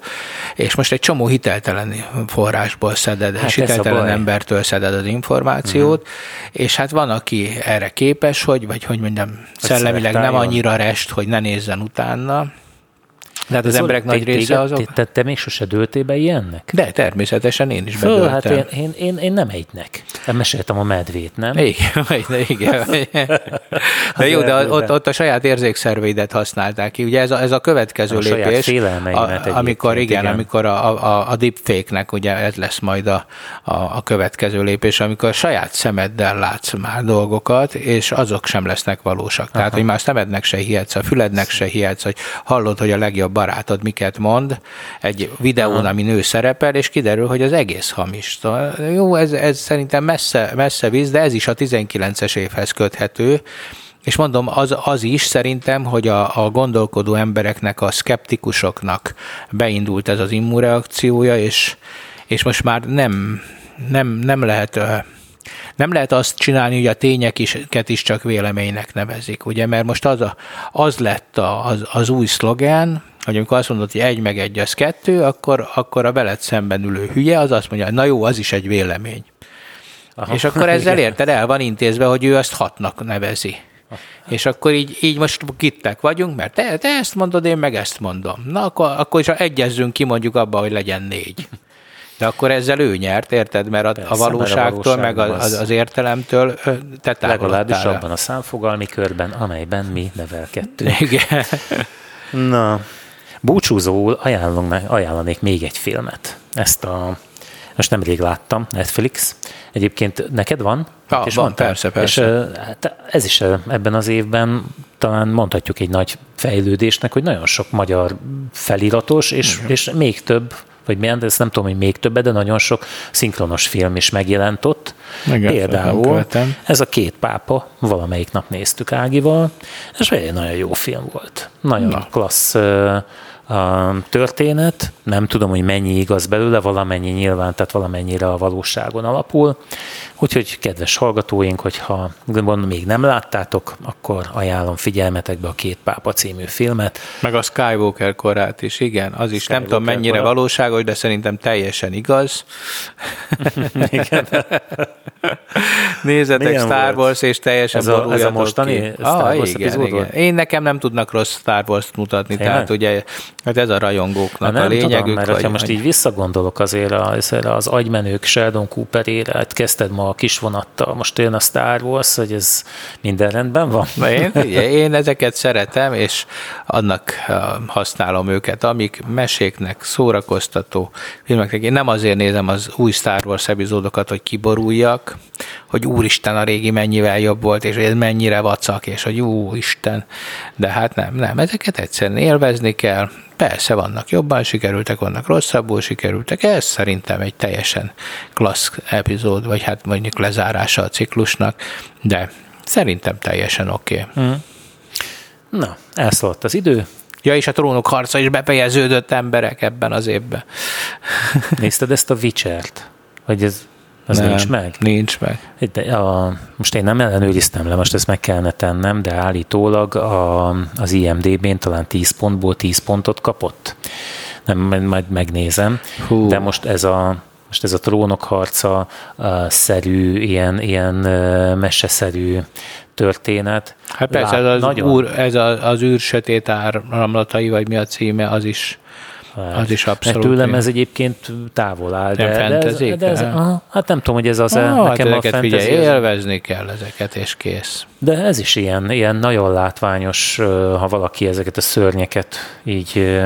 és most egy csomó hiteltelen forrásból szeded, hát és hiteltelen embertől szeded az információt, uh-huh. és hát van, aki erre képes, hogy, vagy hogy mondjam, szellemileg nem annyira rest, hogy ne nézzen utána, de hát az szóval emberek nagy része azok... Te, te még sose dőltél be ilyennek? De természetesen én is Föl, hát én, én, én, én nem egynek. Meséltem a medvét, nem? Igen, igen. De jó, de ott, ott a saját érzékszerveidet használták ki. Ugye ez a, ez a következő a lépés. A, amikor, igen, igen, amikor a, a, a deepfake-nek ugye ez lesz majd a, a, a következő lépés, amikor a saját szemeddel látsz már dolgokat, és azok sem lesznek valósak. Aha. Tehát, hogy már szemednek se hihetsz, a fülednek se hihetsz, hogy hallod, hogy a legjobb barátod miket mond egy videón, Aha. ami nő szerepel, és kiderül, hogy az egész hamis. Jó, ez, ez szerintem messze, messze víz, de ez is a 19-es évhez köthető, és mondom, az, az is szerintem, hogy a, a gondolkodó embereknek, a szkeptikusoknak beindult ez az immunreakciója, és, és most már nem, nem, nem lehet nem lehet azt csinálni, hogy a tényeket is csak véleménynek nevezik, ugye, mert most az, a, az lett a, az, az új szlogán, hogy amikor azt mondod, hogy egy meg egy az kettő, akkor, akkor a veled szemben ülő hülye az azt mondja, na jó, az is egy vélemény. Aha. És akkor ezzel érted, el van intézve, hogy ő azt hatnak nevezi. És akkor így, így most kittek vagyunk, mert te, te ezt mondod, én meg ezt mondom. Na akkor, akkor is egyezzünk ki mondjuk abba, hogy legyen négy. De akkor ezzel ő nyert, érted? Mert a, Persze, a valóságtól, meg az, az értelemtől te Legalábbis abban a számfogalmi körben, amelyben mi nevelkedtünk. Igen. Na, Búcsúzóul ajánlom, ajánlanék még egy filmet. Ezt a most nemrég láttam, Netflix. Egyébként neked van? Ha, és van, mondtál? persze, persze. És hát ez is ebben az évben talán mondhatjuk egy nagy fejlődésnek, hogy nagyon sok magyar feliratos, és, és még több, vagy milyen, de ezt nem tudom, hogy még többet, de nagyon sok szinkronos film is megjelent ott. Igen, Például ez a két pápa, valamelyik nap néztük Ágival, és egy nagyon jó film volt. Nagyon Na. klassz történet, nem tudom, hogy mennyi igaz belőle, valamennyi nyilván, tehát valamennyire a valóságon alapul. Úgyhogy kedves hallgatóink, hogyha még nem láttátok, akkor ajánlom figyelmetekbe a Két Pápa című filmet. Meg a Skywalker korát is, igen. Az is nem Skywalker tudom mennyire kora. valóságos, de szerintem teljesen igaz. Igen. Nézzetek Milyen Star volt? Wars, és teljesen Ez a- ez a mostani ki. Star ah, Wars igen, epizód igen. Én nekem nem tudnak rossz Star Wars-t mutatni, Tényleg? tehát ugye hát ez a rajongóknak Na, a nem lényegük. tudom, mert ha most így visszagondolok azért az, az agymenők Sheldon Cooperére, hát kezdted ma a kis vonattal, most jön a Star Wars, hogy ez minden rendben van? Na én, én ezeket szeretem, és annak használom őket, amik meséknek, szórakoztató filmeknek. Én nem azért nézem az új Star Wars epizódokat, hogy kiboruljak, hogy úristen a régi mennyivel jobb volt, és ez mennyire vacak, és hogy úristen. De hát nem, nem, ezeket egyszerűen élvezni kell. Persze vannak jobban sikerültek, vannak rosszabbul sikerültek. Ez szerintem egy teljesen klassz epizód, vagy hát mondjuk lezárása a ciklusnak, de szerintem teljesen oké. Okay. Na, elszaladt az idő, Ja, és a trónok harca is befejeződött emberek ebben az évben. nézted ezt a Witcher-t? Hogy ez, ez Nem, nincs meg? Nincs meg. De a, most én nem ellenőriztem le, most ezt meg kellene tennem, de állítólag a, az IMDB-n talán 10 pontból 10 pontot kapott. Nem, majd megnézem. Hú. De most ez a most ez a trónok harca szerű, ilyen, ilyen meseszerű történet. Hát persze, ez az, úr, ez a, az űr sötét áramlatai, vagy mi a címe, az is, az is abszolút. Tőlem ez egyébként távol áll. Nem de, de, ez, de ez, aha, hát nem tudom, hogy ez az Ah, nekem a ezeket fantasy. figyelj, ez- élvezni kell ezeket, és kész. De ez is ilyen, ilyen nagyon látványos, ha valaki ezeket a szörnyeket így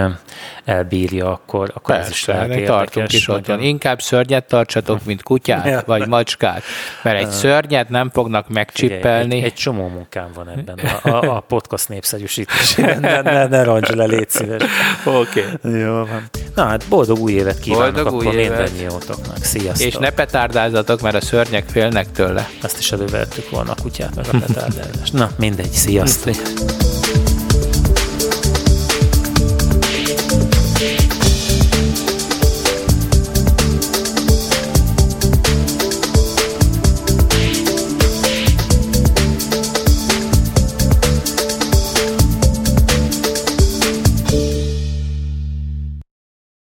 elbírja, akkor, akkor ez is Persze, lehet ennek tartunk érdekes. is ott van. Inkább szörnyet tartsatok, mint kutyát, Ja. vagy macskát. Mert egy szörnyet nem fognak megcsippelni. Egy, egy csomó munkám van ebben a, a, a podcast népszerűsítésében. Ne, ne, ne roncs le, légy szíves. Oké. Jó van. Na hát boldog új évet kívánok Boldog új akkor évet. mindannyiótoknak. Sziasztok. És ne petárdázatok, mert a szörnyek félnek tőle. Azt is elővettük volna a kutyát, meg a petárdázást. Na, mindegy, sziasztok. Sziasztok.